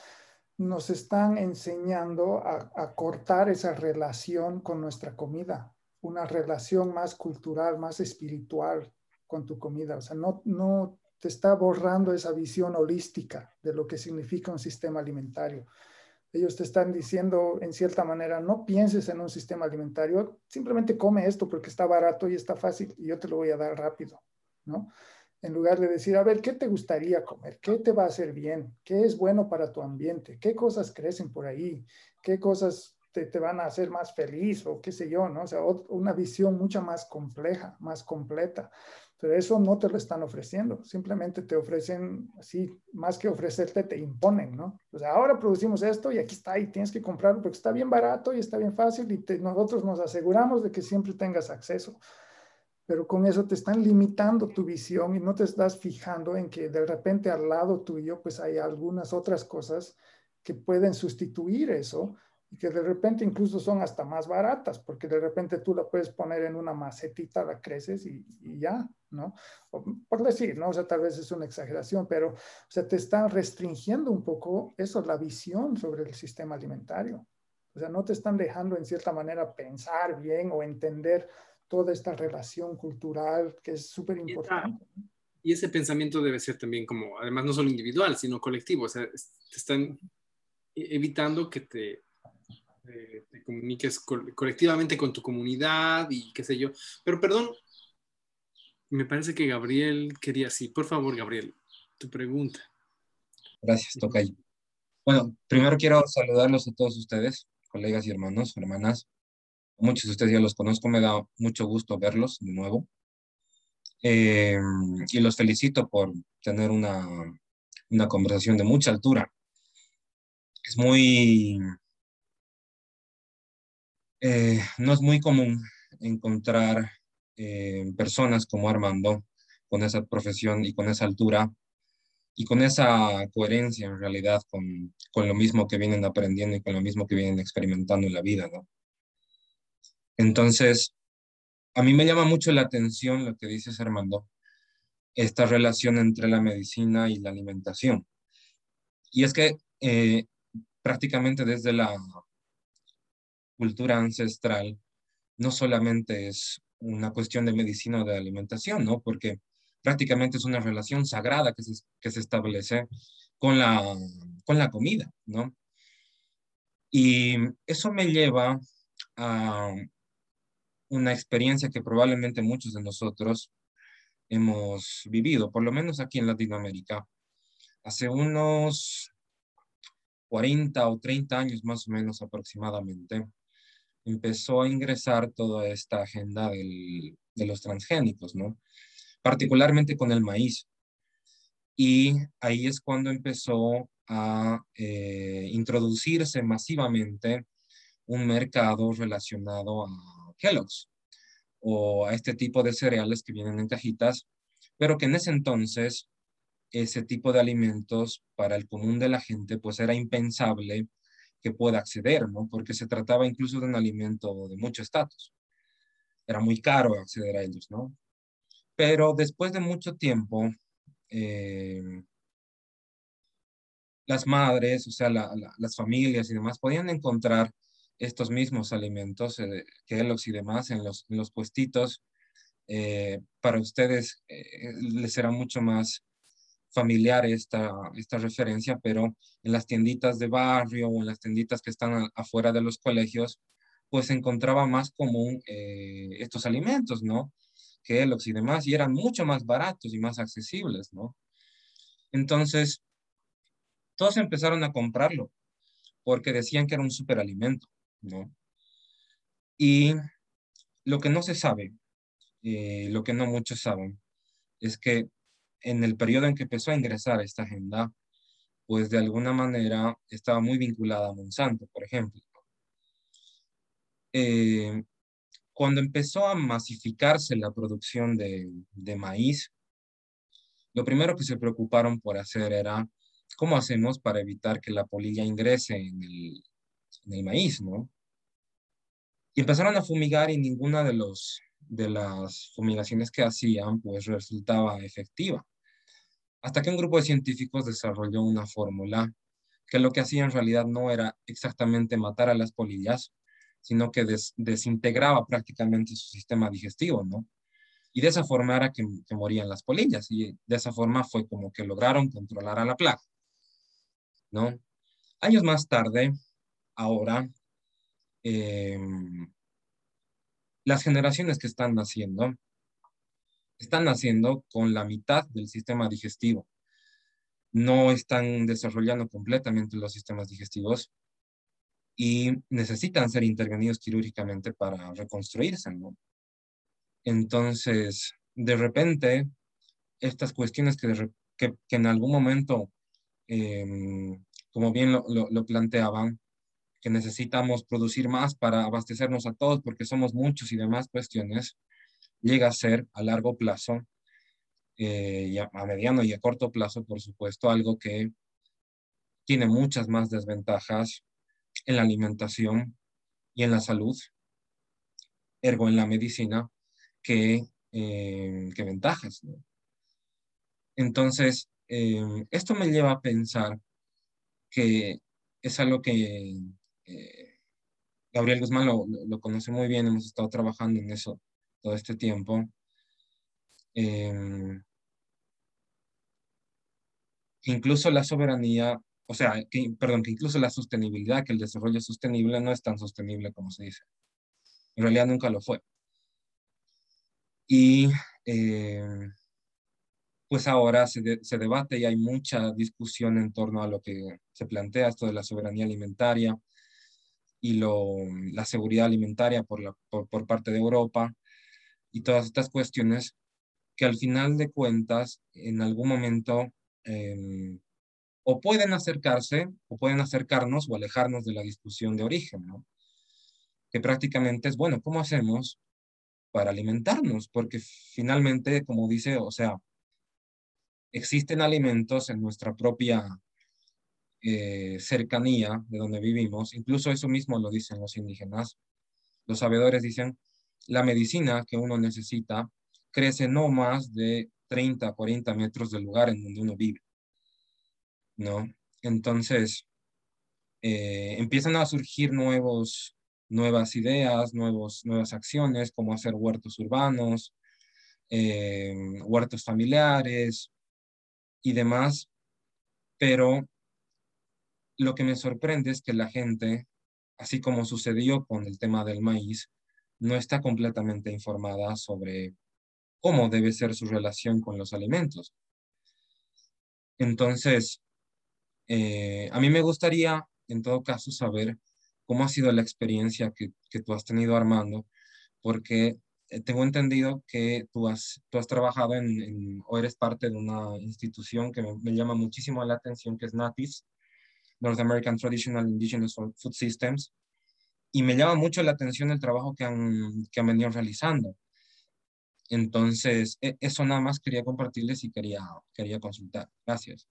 nos están enseñando a, cortar esa relación con nuestra comida, una relación más cultural, más espiritual con tu comida. O sea, no, no te está borrando esa visión holística de lo que significa un sistema alimentario. Ellos te están diciendo, en cierta manera, no pienses en un sistema alimentario, simplemente come esto porque está barato y está fácil y yo te lo voy a dar rápido, ¿no? En lugar de decir, a ver, ¿qué te gustaría comer? ¿Qué te va a hacer bien? ¿Qué es bueno para tu ambiente? ¿Qué cosas crecen por ahí? ¿Qué cosas te, te van a hacer más feliz o qué sé yo, ¿no? O sea, una visión mucho más compleja, más completa. Pero eso no te lo están ofreciendo, simplemente te ofrecen así, más que ofrecerte, te imponen, ¿no? O sea, ahora producimos esto y aquí está y tienes que comprarlo porque está bien barato y está bien fácil y nosotros nos aseguramos de que siempre tengas acceso. Pero con eso te están limitando tu visión y no te estás fijando en que de repente al lado tuyo pues hay algunas otras cosas que pueden sustituir eso y que de repente incluso son hasta más baratas, porque de repente tú la puedes poner en una macetita, la creces y, ya, ¿no? por decir, ¿no? O sea, tal vez es una exageración, pero, o sea, te están restringiendo un poco eso, la visión sobre el sistema alimentario. O sea, no te están dejando en cierta manera pensar bien o entender toda esta relación cultural que es súper importante. Y ese pensamiento debe ser también como, además no solo individual, sino colectivo. O sea, te están e-, evitando que te te, comuniques colectivamente con tu comunidad y qué sé yo. Pero perdón, me parece que Gabriel quería, sí, por favor, Gabriel, tu pregunta. Gracias, Tocayo. Bueno, primero quiero saludarlos a todos ustedes, colegas y hermanos, hermanas. Muchos de ustedes ya los conozco, me da mucho gusto verlos de nuevo. Eh, y los felicito por tener una, una conversación de mucha altura. Es muy eh, no es muy común encontrar eh, personas como Armando con esa profesión y con esa altura y con esa coherencia en realidad con, con, lo mismo que vienen aprendiendo y con lo mismo que vienen experimentando en la vida, ¿no? Entonces, a mí me llama mucho la atención lo que dices, Armando, esta relación entre la medicina y la alimentación. Y es que eh, prácticamente desde la cultura ancestral no solamente es una cuestión de medicina o de alimentación, ¿no? Porque prácticamente es una relación sagrada que se, que se establece con la, con la comida, ¿no? Y eso me lleva a una experiencia que probablemente muchos de nosotros hemos vivido, por lo menos aquí en Latinoamérica. Hace unos 40 o 30 años más o menos aproximadamente, empezó a ingresar toda esta agenda de los transgénicos, ¿no? Particularmente con el maíz. Y ahí es cuando empezó a eh, introducirse masivamente un mercado relacionado a Kellogg's o a este tipo de cereales que vienen en cajitas, pero que en ese entonces ese tipo de alimentos para el común de la gente pues era impensable que pueda acceder, ¿no? Porque se trataba incluso de un alimento de mucho estatus. Era muy caro acceder a ellos, ¿no? Pero después de mucho tiempo, eh, las madres, o sea, las familias y demás, podían encontrar estos mismos alimentos, eh, y demás, en los, en los puestitos. Eh, para ustedes eh, les será mucho más familiar esta, esta referencia, pero en las tienditas de barrio o en las tienditas que están afuera de los colegios, pues se encontraba más común eh, estos alimentos, ¿no? Kellogg's y demás, y eran mucho más baratos y más accesibles, ¿no? Entonces, todos empezaron a comprarlo porque decían que era un superalimento, ¿no? Y lo que no se sabe, eh, lo que no muchos saben, es que en el periodo en que empezó a ingresar esta agenda, pues de alguna manera estaba muy vinculada a Monsanto, por ejemplo. Eh, cuando empezó a masificarse la producción de, maíz, lo primero que se preocuparon por hacer era cómo hacemos para evitar que la polilla ingrese en el, en el maíz, ¿no? Y empezaron a fumigar y ninguna de, los, de las fumigaciones que hacían pues resultaba efectiva hasta que un grupo de científicos desarrolló una fórmula que lo que hacía en realidad no era exactamente matar a las polillas, sino que desintegraba prácticamente su sistema digestivo, ¿no? Y de esa forma era que, morían las polillas, y de esa forma fue como que lograron controlar a la plaga, ¿no? Años más tarde, ahora, em, las generaciones que están naciendo están naciendo con la mitad del sistema digestivo. No están desarrollando completamente los sistemas digestivos y necesitan ser intervenidos quirúrgicamente para reconstruirse. Entonces, de repente, estas cuestiones que, que, en algún momento, em, como bien lo, lo planteaban, que necesitamos producir más para abastecernos a todos porque somos muchos y demás cuestiones, llega a ser a largo plazo, eh, y a, mediano y a corto plazo, por supuesto, algo que tiene muchas más desventajas en la alimentación y en la salud, ergo en la medicina, que, eh, que ventajas. Entonces, eh, esto me lleva a pensar que es algo que Gabriel Guzmán lo, lo, conoce muy bien, hemos estado trabajando en eso todo este tiempo. Em, incluso la soberanía, o sea, que, perdón, que incluso la sostenibilidad, que el desarrollo sostenible no es tan sostenible como se dice. En realidad nunca lo fue. Y em, pues ahora se, se, debate y hay mucha discusión en torno a lo que se plantea, esto de la soberanía alimentaria y lo, la seguridad alimentaria por, la, por, parte de Europa y todas estas cuestiones que al final de cuentas en algún momento em, o pueden acercarse o pueden acercarnos o alejarnos de la discusión de origen. Que prácticamente es, bueno, ¿cómo hacemos para alimentarnos? Porque finalmente, como dice, o sea, existen alimentos en nuestra propia eh, cercanía de donde vivimos, incluso eso mismo lo dicen los indígenas. Los sabedores dicen, la medicina que uno necesita crece no más de 30, 40 metros del lugar en donde uno vive, ¿no? Entonces, eh, empiezan a surgir nuevos, nuevas ideas, nuevos, nuevas acciones, como hacer huertos urbanos, eh, huertos familiares y demás, pero lo que me sorprende es que la gente, así como sucedió con el tema del maíz, no está completamente informada sobre cómo debe ser su relación con los alimentos. Entonces, eh, a mí me gustaría, en todo caso, saber cómo ha sido la experiencia que, que tú has tenido armando, porque eh, tengo entendido que tú has, tú has trabajado en, o eres parte de una institución que me, llama muchísimo la atención, que es NATIS, North American Traditional Indigenous Food Systems, y me llama mucho la atención el trabajo que han, que han venido realizando. Entonces, e, eso nada más quería compartirles y quería, quería consultar. Gracias.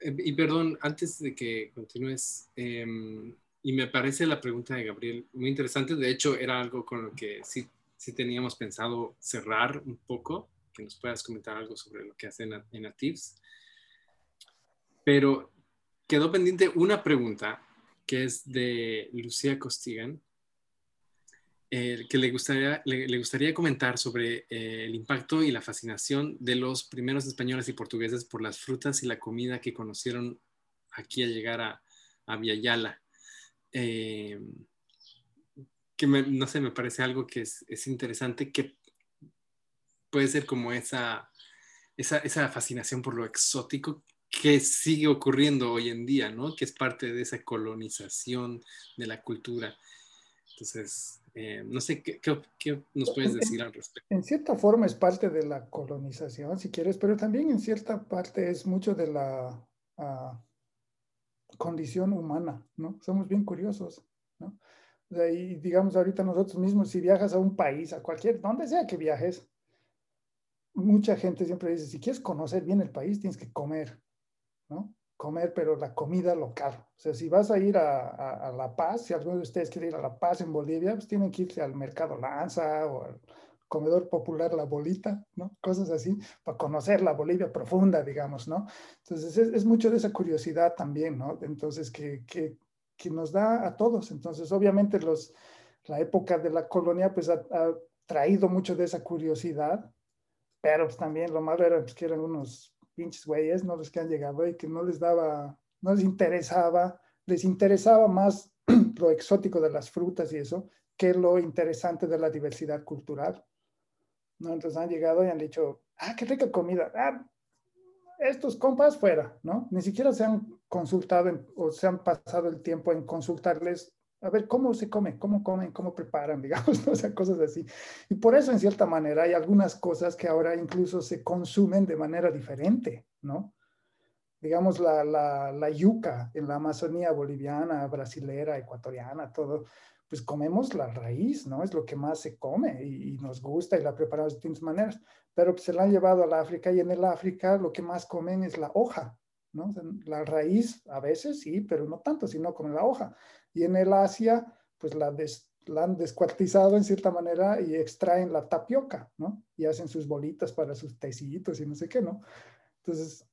Eh, y perdón, antes de que continúes, em, y me parece la pregunta de Gabriel muy interesante. De hecho, era algo con lo que sí, sí teníamos pensado cerrar un poco, que nos puedas comentar algo sobre lo que hacen en Natives. Pero quedó pendiente una pregunta que es de Lucía Costigan, eh, que le gustaría, le, gustaría comentar sobre eh, el impacto y la fascinación de los primeros españoles y portugueses por las frutas y la comida que conocieron aquí al llegar a, a. Eh, que no sé, me parece algo que es, es, interesante, que puede ser como esa, esa, esa, fascinación por lo exótico que sigue ocurriendo hoy en día, ¿no? Que es parte de esa colonización de la cultura. Entonces, eh, no sé, ¿qué, ¿qué, nos puedes decir al respecto? En cierta forma es parte de la colonización, si quieres, pero también en cierta parte es mucho de la... Uh, condición humana, ¿no? Somos bien curiosos, ¿no? y digamos ahorita nosotros mismos, si viajas a un país, a cualquier, donde sea que viajes, mucha gente siempre dice, si quieres conocer bien el país, tienes que comer, ¿no? Comer, pero la comida local. O sea, si vas a ir a, a La Paz, si alguno de ustedes quiere ir a La Paz en Bolivia, pues tienen que irse al Mercado Lanza o al comedor popular La Bolita, ¿no? Cosas así, para conocer la Bolivia profunda, digamos, ¿no? Entonces, es, mucho de esa curiosidad también, ¿no? Entonces, que, que, que, nos da a todos. Entonces, obviamente, los, la época de la colonia, pues, ha, traído mucho de esa curiosidad, pero pues, también lo malo era pues, que eran unos pinches güeyes, ¿no? Los que han llegado y que no les daba, no les interesaba, les interesaba más <clears throat> lo exótico de las frutas y eso, que lo interesante de la diversidad cultural. ¿no? Entonces han llegado y han dicho, ah, qué rica comida, ah, estos compas fuera, ¿no? Ni siquiera se han consultado o se han pasado el tiempo en consultarles a ver cómo se come, cómo comen, cómo preparan, <laughs> digamos, o sea, cosas así. Y por eso, en cierta manera, hay algunas cosas que ahora incluso se consumen de manera diferente, ¿no? Digamos, la, la, la yuca en la Amazonía boliviana, brasilera, ecuatoriana, todo, pues comemos la raíz, ¿no? Es lo que más se come y, nos gusta y la preparamos de distintas maneras. Pero se la han llevado al África y en el África lo que más comen es la hoja, ¿no? La raíz a veces sí, pero no tanto, sino con la hoja. Y en el Asia, pues la, han descuartizado en cierta manera y extraen la tapioca, ¿no? Y hacen sus bolitas para sus tecitos y no sé qué, ¿no? Entonces,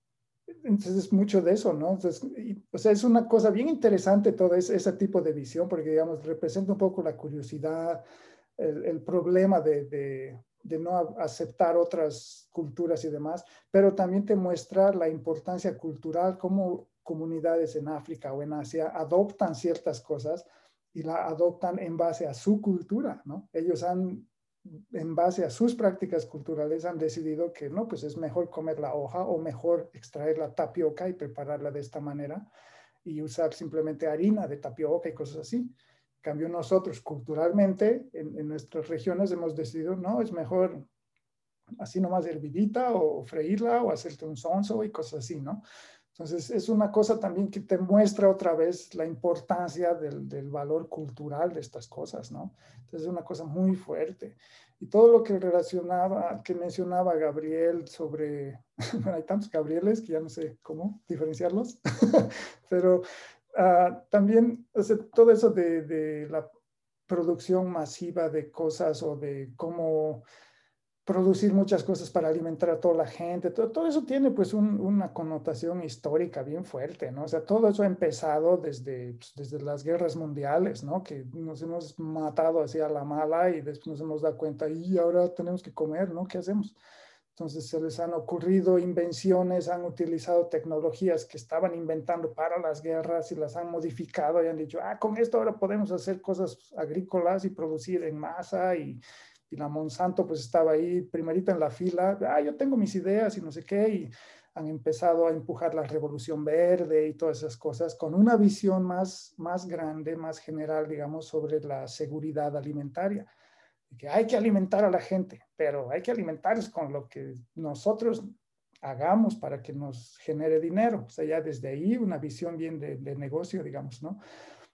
entonces es mucho de eso, ¿no? Entonces, o sea, es una cosa bien interesante todo ese, ese, tipo de visión, porque, digamos, representa un poco la curiosidad, el, el problema de, de, de, no aceptar otras culturas y demás, pero también te muestra la importancia cultural, cómo comunidades en África o en Asia adoptan ciertas cosas y la adoptan en base a su cultura, ¿no? Ellos han en base a sus prácticas culturales han decidido que no, pues es mejor comer la hoja o mejor extraer la tapioca y prepararla de esta manera y usar simplemente harina de tapioca y cosas así. En cambio, nosotros culturalmente en, nuestras regiones hemos decidido, no, es mejor así nomás hervidita o freírla o hacerte un sonso y cosas así, ¿no? Entonces, es una cosa también que te muestra otra vez la importancia del, del, valor cultural de estas cosas, ¿no? Entonces, es una cosa muy fuerte. Y todo lo que relacionaba, que mencionaba Gabriel sobre, <laughs> bueno, hay tantos Gabrieles que ya no sé cómo diferenciarlos, <laughs> pero uh, también todo eso de, de la producción masiva de cosas o de cómo producir muchas cosas para alimentar a toda la gente, todo, todo eso tiene pues un, una connotación histórica bien fuerte, ¿no? O sea, todo eso ha empezado desde, pues, desde las guerras mundiales, ¿no? Que nos hemos matado hacia la mala y después nos hemos dado cuenta, y ahora tenemos que comer, ¿no? ¿Qué hacemos? Entonces se les han ocurrido invenciones, han utilizado tecnologías que estaban inventando para las guerras y las han modificado y han dicho, ah, con esto ahora podemos hacer cosas agrícolas y producir en masa y y la Monsanto pues estaba ahí primerita en la fila, ah, yo tengo mis ideas y no sé qué, y han empezado a empujar la revolución verde y todas esas cosas con una visión más, más grande, más general, digamos, sobre la seguridad alimentaria. Que hay que alimentar a la gente, pero hay que alimentarles con lo que nosotros hagamos para que nos genere dinero. O sea, ya desde ahí una visión bien de, de negocio, digamos, ¿no?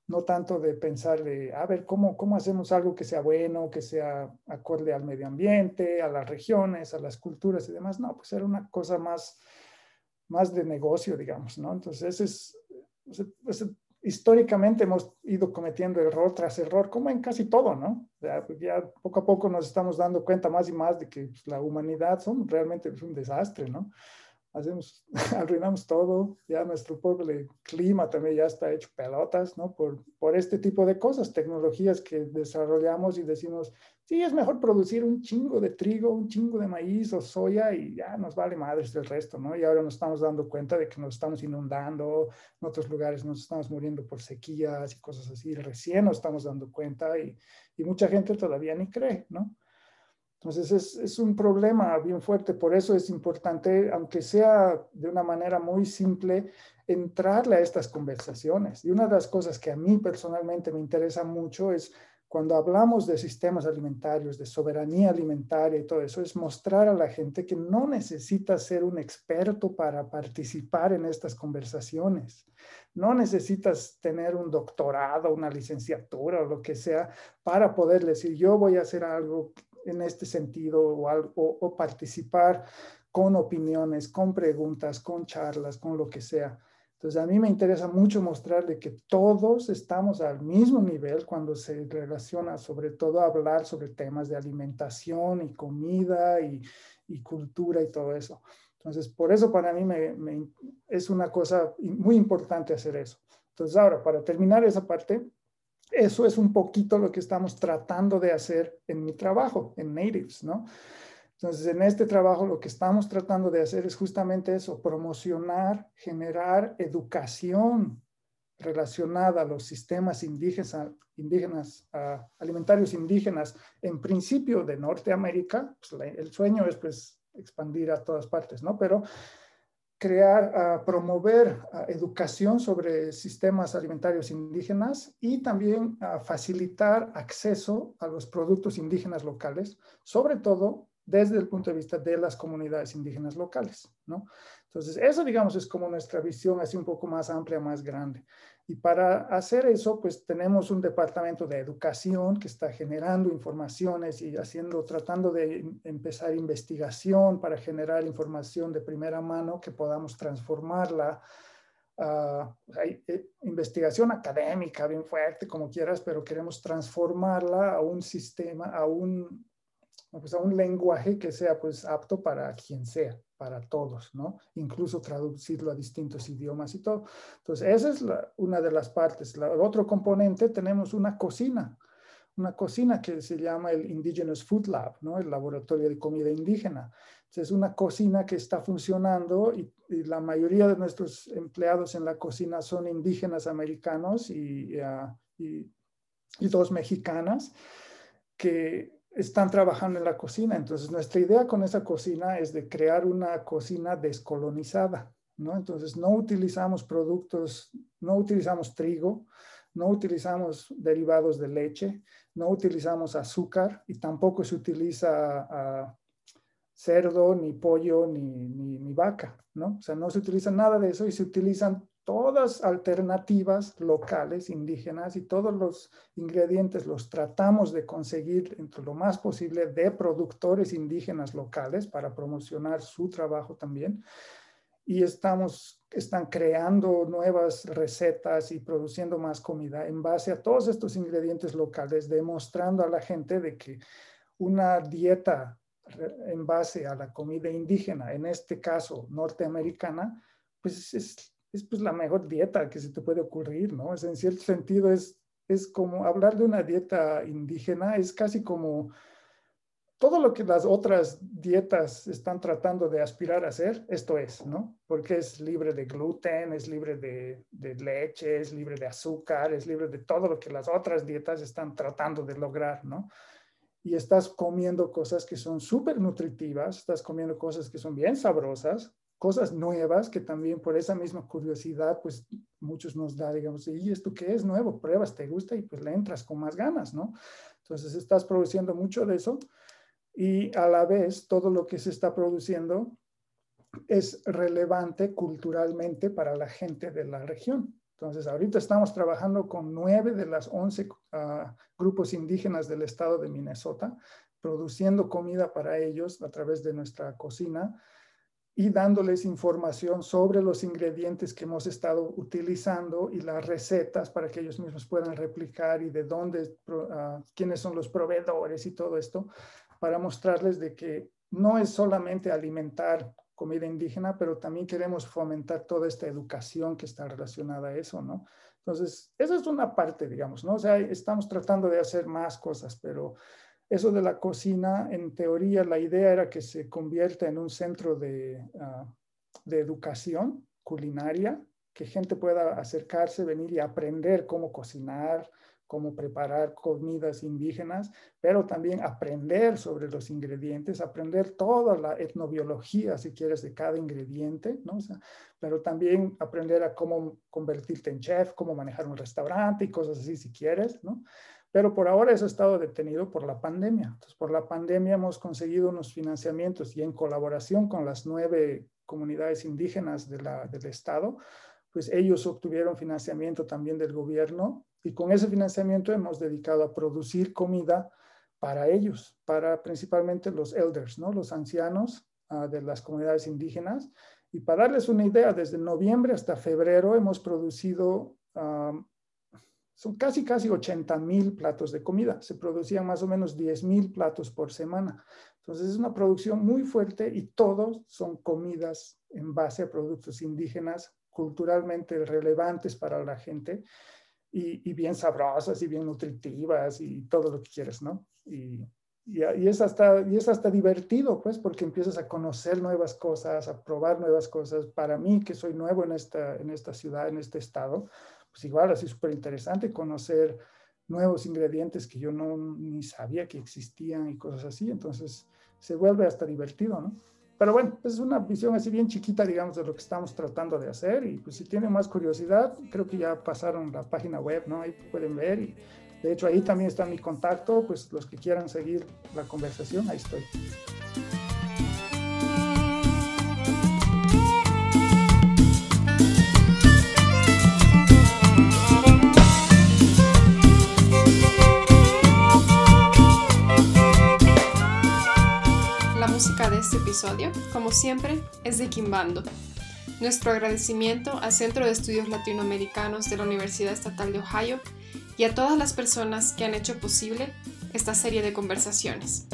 No tanto de pensar de, a ver, ¿cómo, ¿cómo hacemos algo que sea bueno, que sea acorde al medio ambiente, a las regiones, a las culturas y demás? No, pues era una cosa más, más de negocio, digamos, ¿no? Entonces, es, históricamente hemos ido cometiendo error tras error, como en casi todo, ¿no? Ya, pues ya poco a poco nos estamos dando cuenta más y más de que pues, la humanidad son realmente un desastre, ¿no? Hacemos, <laughs> arruinamos todo, ya nuestro pobre clima también ya está hecho pelotas, ¿no? Por, por este tipo de cosas, tecnologías que desarrollamos y decimos, sí, es mejor producir un chingo de trigo, un chingo de maíz o soya y ya nos vale madres el resto, ¿no? Y ahora nos estamos dando cuenta de que nos estamos inundando, en otros lugares nos estamos muriendo por sequías y cosas así, recién nos estamos dando cuenta y, y mucha gente todavía ni cree, ¿no? Entonces es, es, un problema bien fuerte, por eso es importante, aunque sea de una manera muy simple, entrarle a estas conversaciones. Y una de las cosas que a mí personalmente me interesa mucho es cuando hablamos de sistemas alimentarios, de soberanía alimentaria y todo eso, es mostrar a la gente que no necesita ser un experto para participar en estas conversaciones. No necesitas tener un doctorado, una licenciatura o lo que sea para poder decir, yo voy a hacer algo en este sentido o, o, participar con opiniones, con preguntas, con charlas, con lo que sea. Entonces, a mí me interesa mucho mostrarle que todos estamos al mismo nivel cuando se relaciona sobre todo hablar sobre temas de alimentación y comida y, cultura y todo eso. Entonces, por eso para mí es una cosa muy importante hacer eso. Entonces, ahora, para terminar esa parte, eso es un poquito lo que estamos tratando de hacer en mi trabajo, en Natives, ¿no? Entonces, en este trabajo lo que estamos tratando de hacer es justamente eso, promocionar, generar educación relacionada a los sistemas indígenas, alimentarios indígenas, en principio de Norteamérica. Pues, el sueño es pues expandir a todas partes, ¿no? Pero crear, promover educación sobre sistemas alimentarios indígenas y también facilitar acceso a los productos indígenas locales, sobre todo desde el punto de vista de las comunidades indígenas locales, ¿no? Entonces, eso, digamos, es como nuestra visión así un poco más amplia, más grande. Y para hacer eso, pues tenemos un departamento de educación que está generando informaciones y haciendo, tratando de empezar investigación para generar información de primera mano que podamos transformarla. Uh, hay eh, investigación académica bien fuerte, como quieras, pero queremos transformarla a un sistema, a un, pues a un lenguaje que sea pues apto para quien sea para todos, ¿no? Incluso traducirlo a distintos idiomas y todo. Entonces, esa es una de las partes. el otro componente, tenemos una cocina, una cocina que se llama el Indigenous Food Lab, ¿no? El laboratorio de comida indígena. Es una cocina que está funcionando y, la mayoría de nuestros empleados en la cocina son indígenas americanos y, ah, y, y dos mexicanas que están trabajando en la cocina. Entonces, nuestra idea con esa cocina es de crear una cocina descolonizada, ¿no? Entonces, no utilizamos productos, no utilizamos trigo, no utilizamos derivados de leche, no utilizamos azúcar y tampoco se utiliza uh, cerdo, ni pollo, ni, ni, ni, vaca, ¿no? O sea, no se utiliza nada de eso y se utilizan todas alternativas locales, indígenas, y todos los ingredientes los tratamos de conseguir entre lo más posible de productores indígenas locales para promocionar su trabajo también. Y estamos, están creando nuevas recetas y produciendo más comida en base a todos estos ingredientes locales, demostrando a la gente de que una dieta en base a la comida indígena, en este caso norteamericana, pues es es pues la mejor dieta que se te puede ocurrir, ¿no? Es, en cierto sentido es, es como hablar de una dieta indígena, es casi como todo lo que las otras dietas están tratando de aspirar a hacer, esto es, ¿no? Porque es libre de gluten, es libre de, de, leche, es libre de azúcar, es libre de todo lo que las otras dietas están tratando de lograr, ¿no? Y estás comiendo cosas que son súper nutritivas, estás comiendo cosas que son bien sabrosas, cosas nuevas que también por esa misma curiosidad, pues muchos nos da, digamos, ¿y esto qué es nuevo? Pruebas, te gusta y pues le entras con más ganas, ¿no? Entonces estás produciendo mucho de eso y a la vez todo lo que se está produciendo es relevante culturalmente para la gente de la región. Entonces, ahorita estamos trabajando con nueve de las once ah, grupos indígenas del estado de Minnesota, produciendo comida para ellos a través de nuestra cocina y dándoles información sobre los ingredientes que hemos estado utilizando y las recetas para que ellos mismos puedan replicar y de dónde, uh, quiénes son los proveedores y todo esto, para mostrarles de que no es solamente alimentar comida indígena, pero también queremos fomentar toda esta educación que está relacionada a eso, ¿no? Entonces, esa es una parte, digamos, ¿no? O sea, estamos tratando de hacer más cosas, pero eso de la cocina, en teoría, la idea era que se convierta en un centro de, ah, de educación culinaria, que gente pueda acercarse, venir y aprender cómo cocinar, cómo preparar comidas indígenas, pero también aprender sobre los ingredientes, aprender toda la etnobiología, si quieres, de cada ingrediente, ¿no? pero también aprender a cómo convertirte en chef, cómo manejar un restaurante y cosas así, si quieres, ¿no? Pero por ahora eso ha estado detenido por la pandemia. Entonces, por la pandemia hemos conseguido unos financiamientos y en colaboración con las nueve comunidades indígenas del Estado, pues ellos obtuvieron financiamiento también del gobierno y con ese financiamiento hemos dedicado a producir comida para ellos, para principalmente los elders, ¿no? los ancianos uh, de las comunidades indígenas. Y para darles una idea, desde noviembre hasta febrero hemos producido um, son casi, casi 80 mil platos de comida. Se producían más o menos 10 mil platos por semana. Entonces es una producción muy fuerte y todos son comidas en base a productos indígenas culturalmente relevantes para la gente y, bien sabrosas y bien nutritivas y todo lo que quieres, ¿no? Y, y, es hasta, y es hasta divertido, pues, porque empiezas a conocer nuevas cosas, a probar nuevas cosas. Para mí, que soy nuevo en esta, en esta ciudad, en este estado, pues igual así súper interesante conocer nuevos ingredientes que yo no ni sabía que existían y cosas así. Entonces se vuelve hasta divertido, ¿no? Pero bueno, es una visión así bien chiquita, digamos, de lo que estamos tratando de hacer. Y pues si tienen más curiosidad, creo que ya pasaron la página web, ¿no? Ahí pueden ver. Y de hecho ahí también está mi contacto, pues los que quieran seguir la conversación, ahí estoy. Este episodio, como siempre, es de Quimbando. Nuestro agradecimiento al Centro de Estudios Latinoamericanos de la Universidad Estatal de Ohio y a todas las personas que han hecho posible esta serie de conversaciones.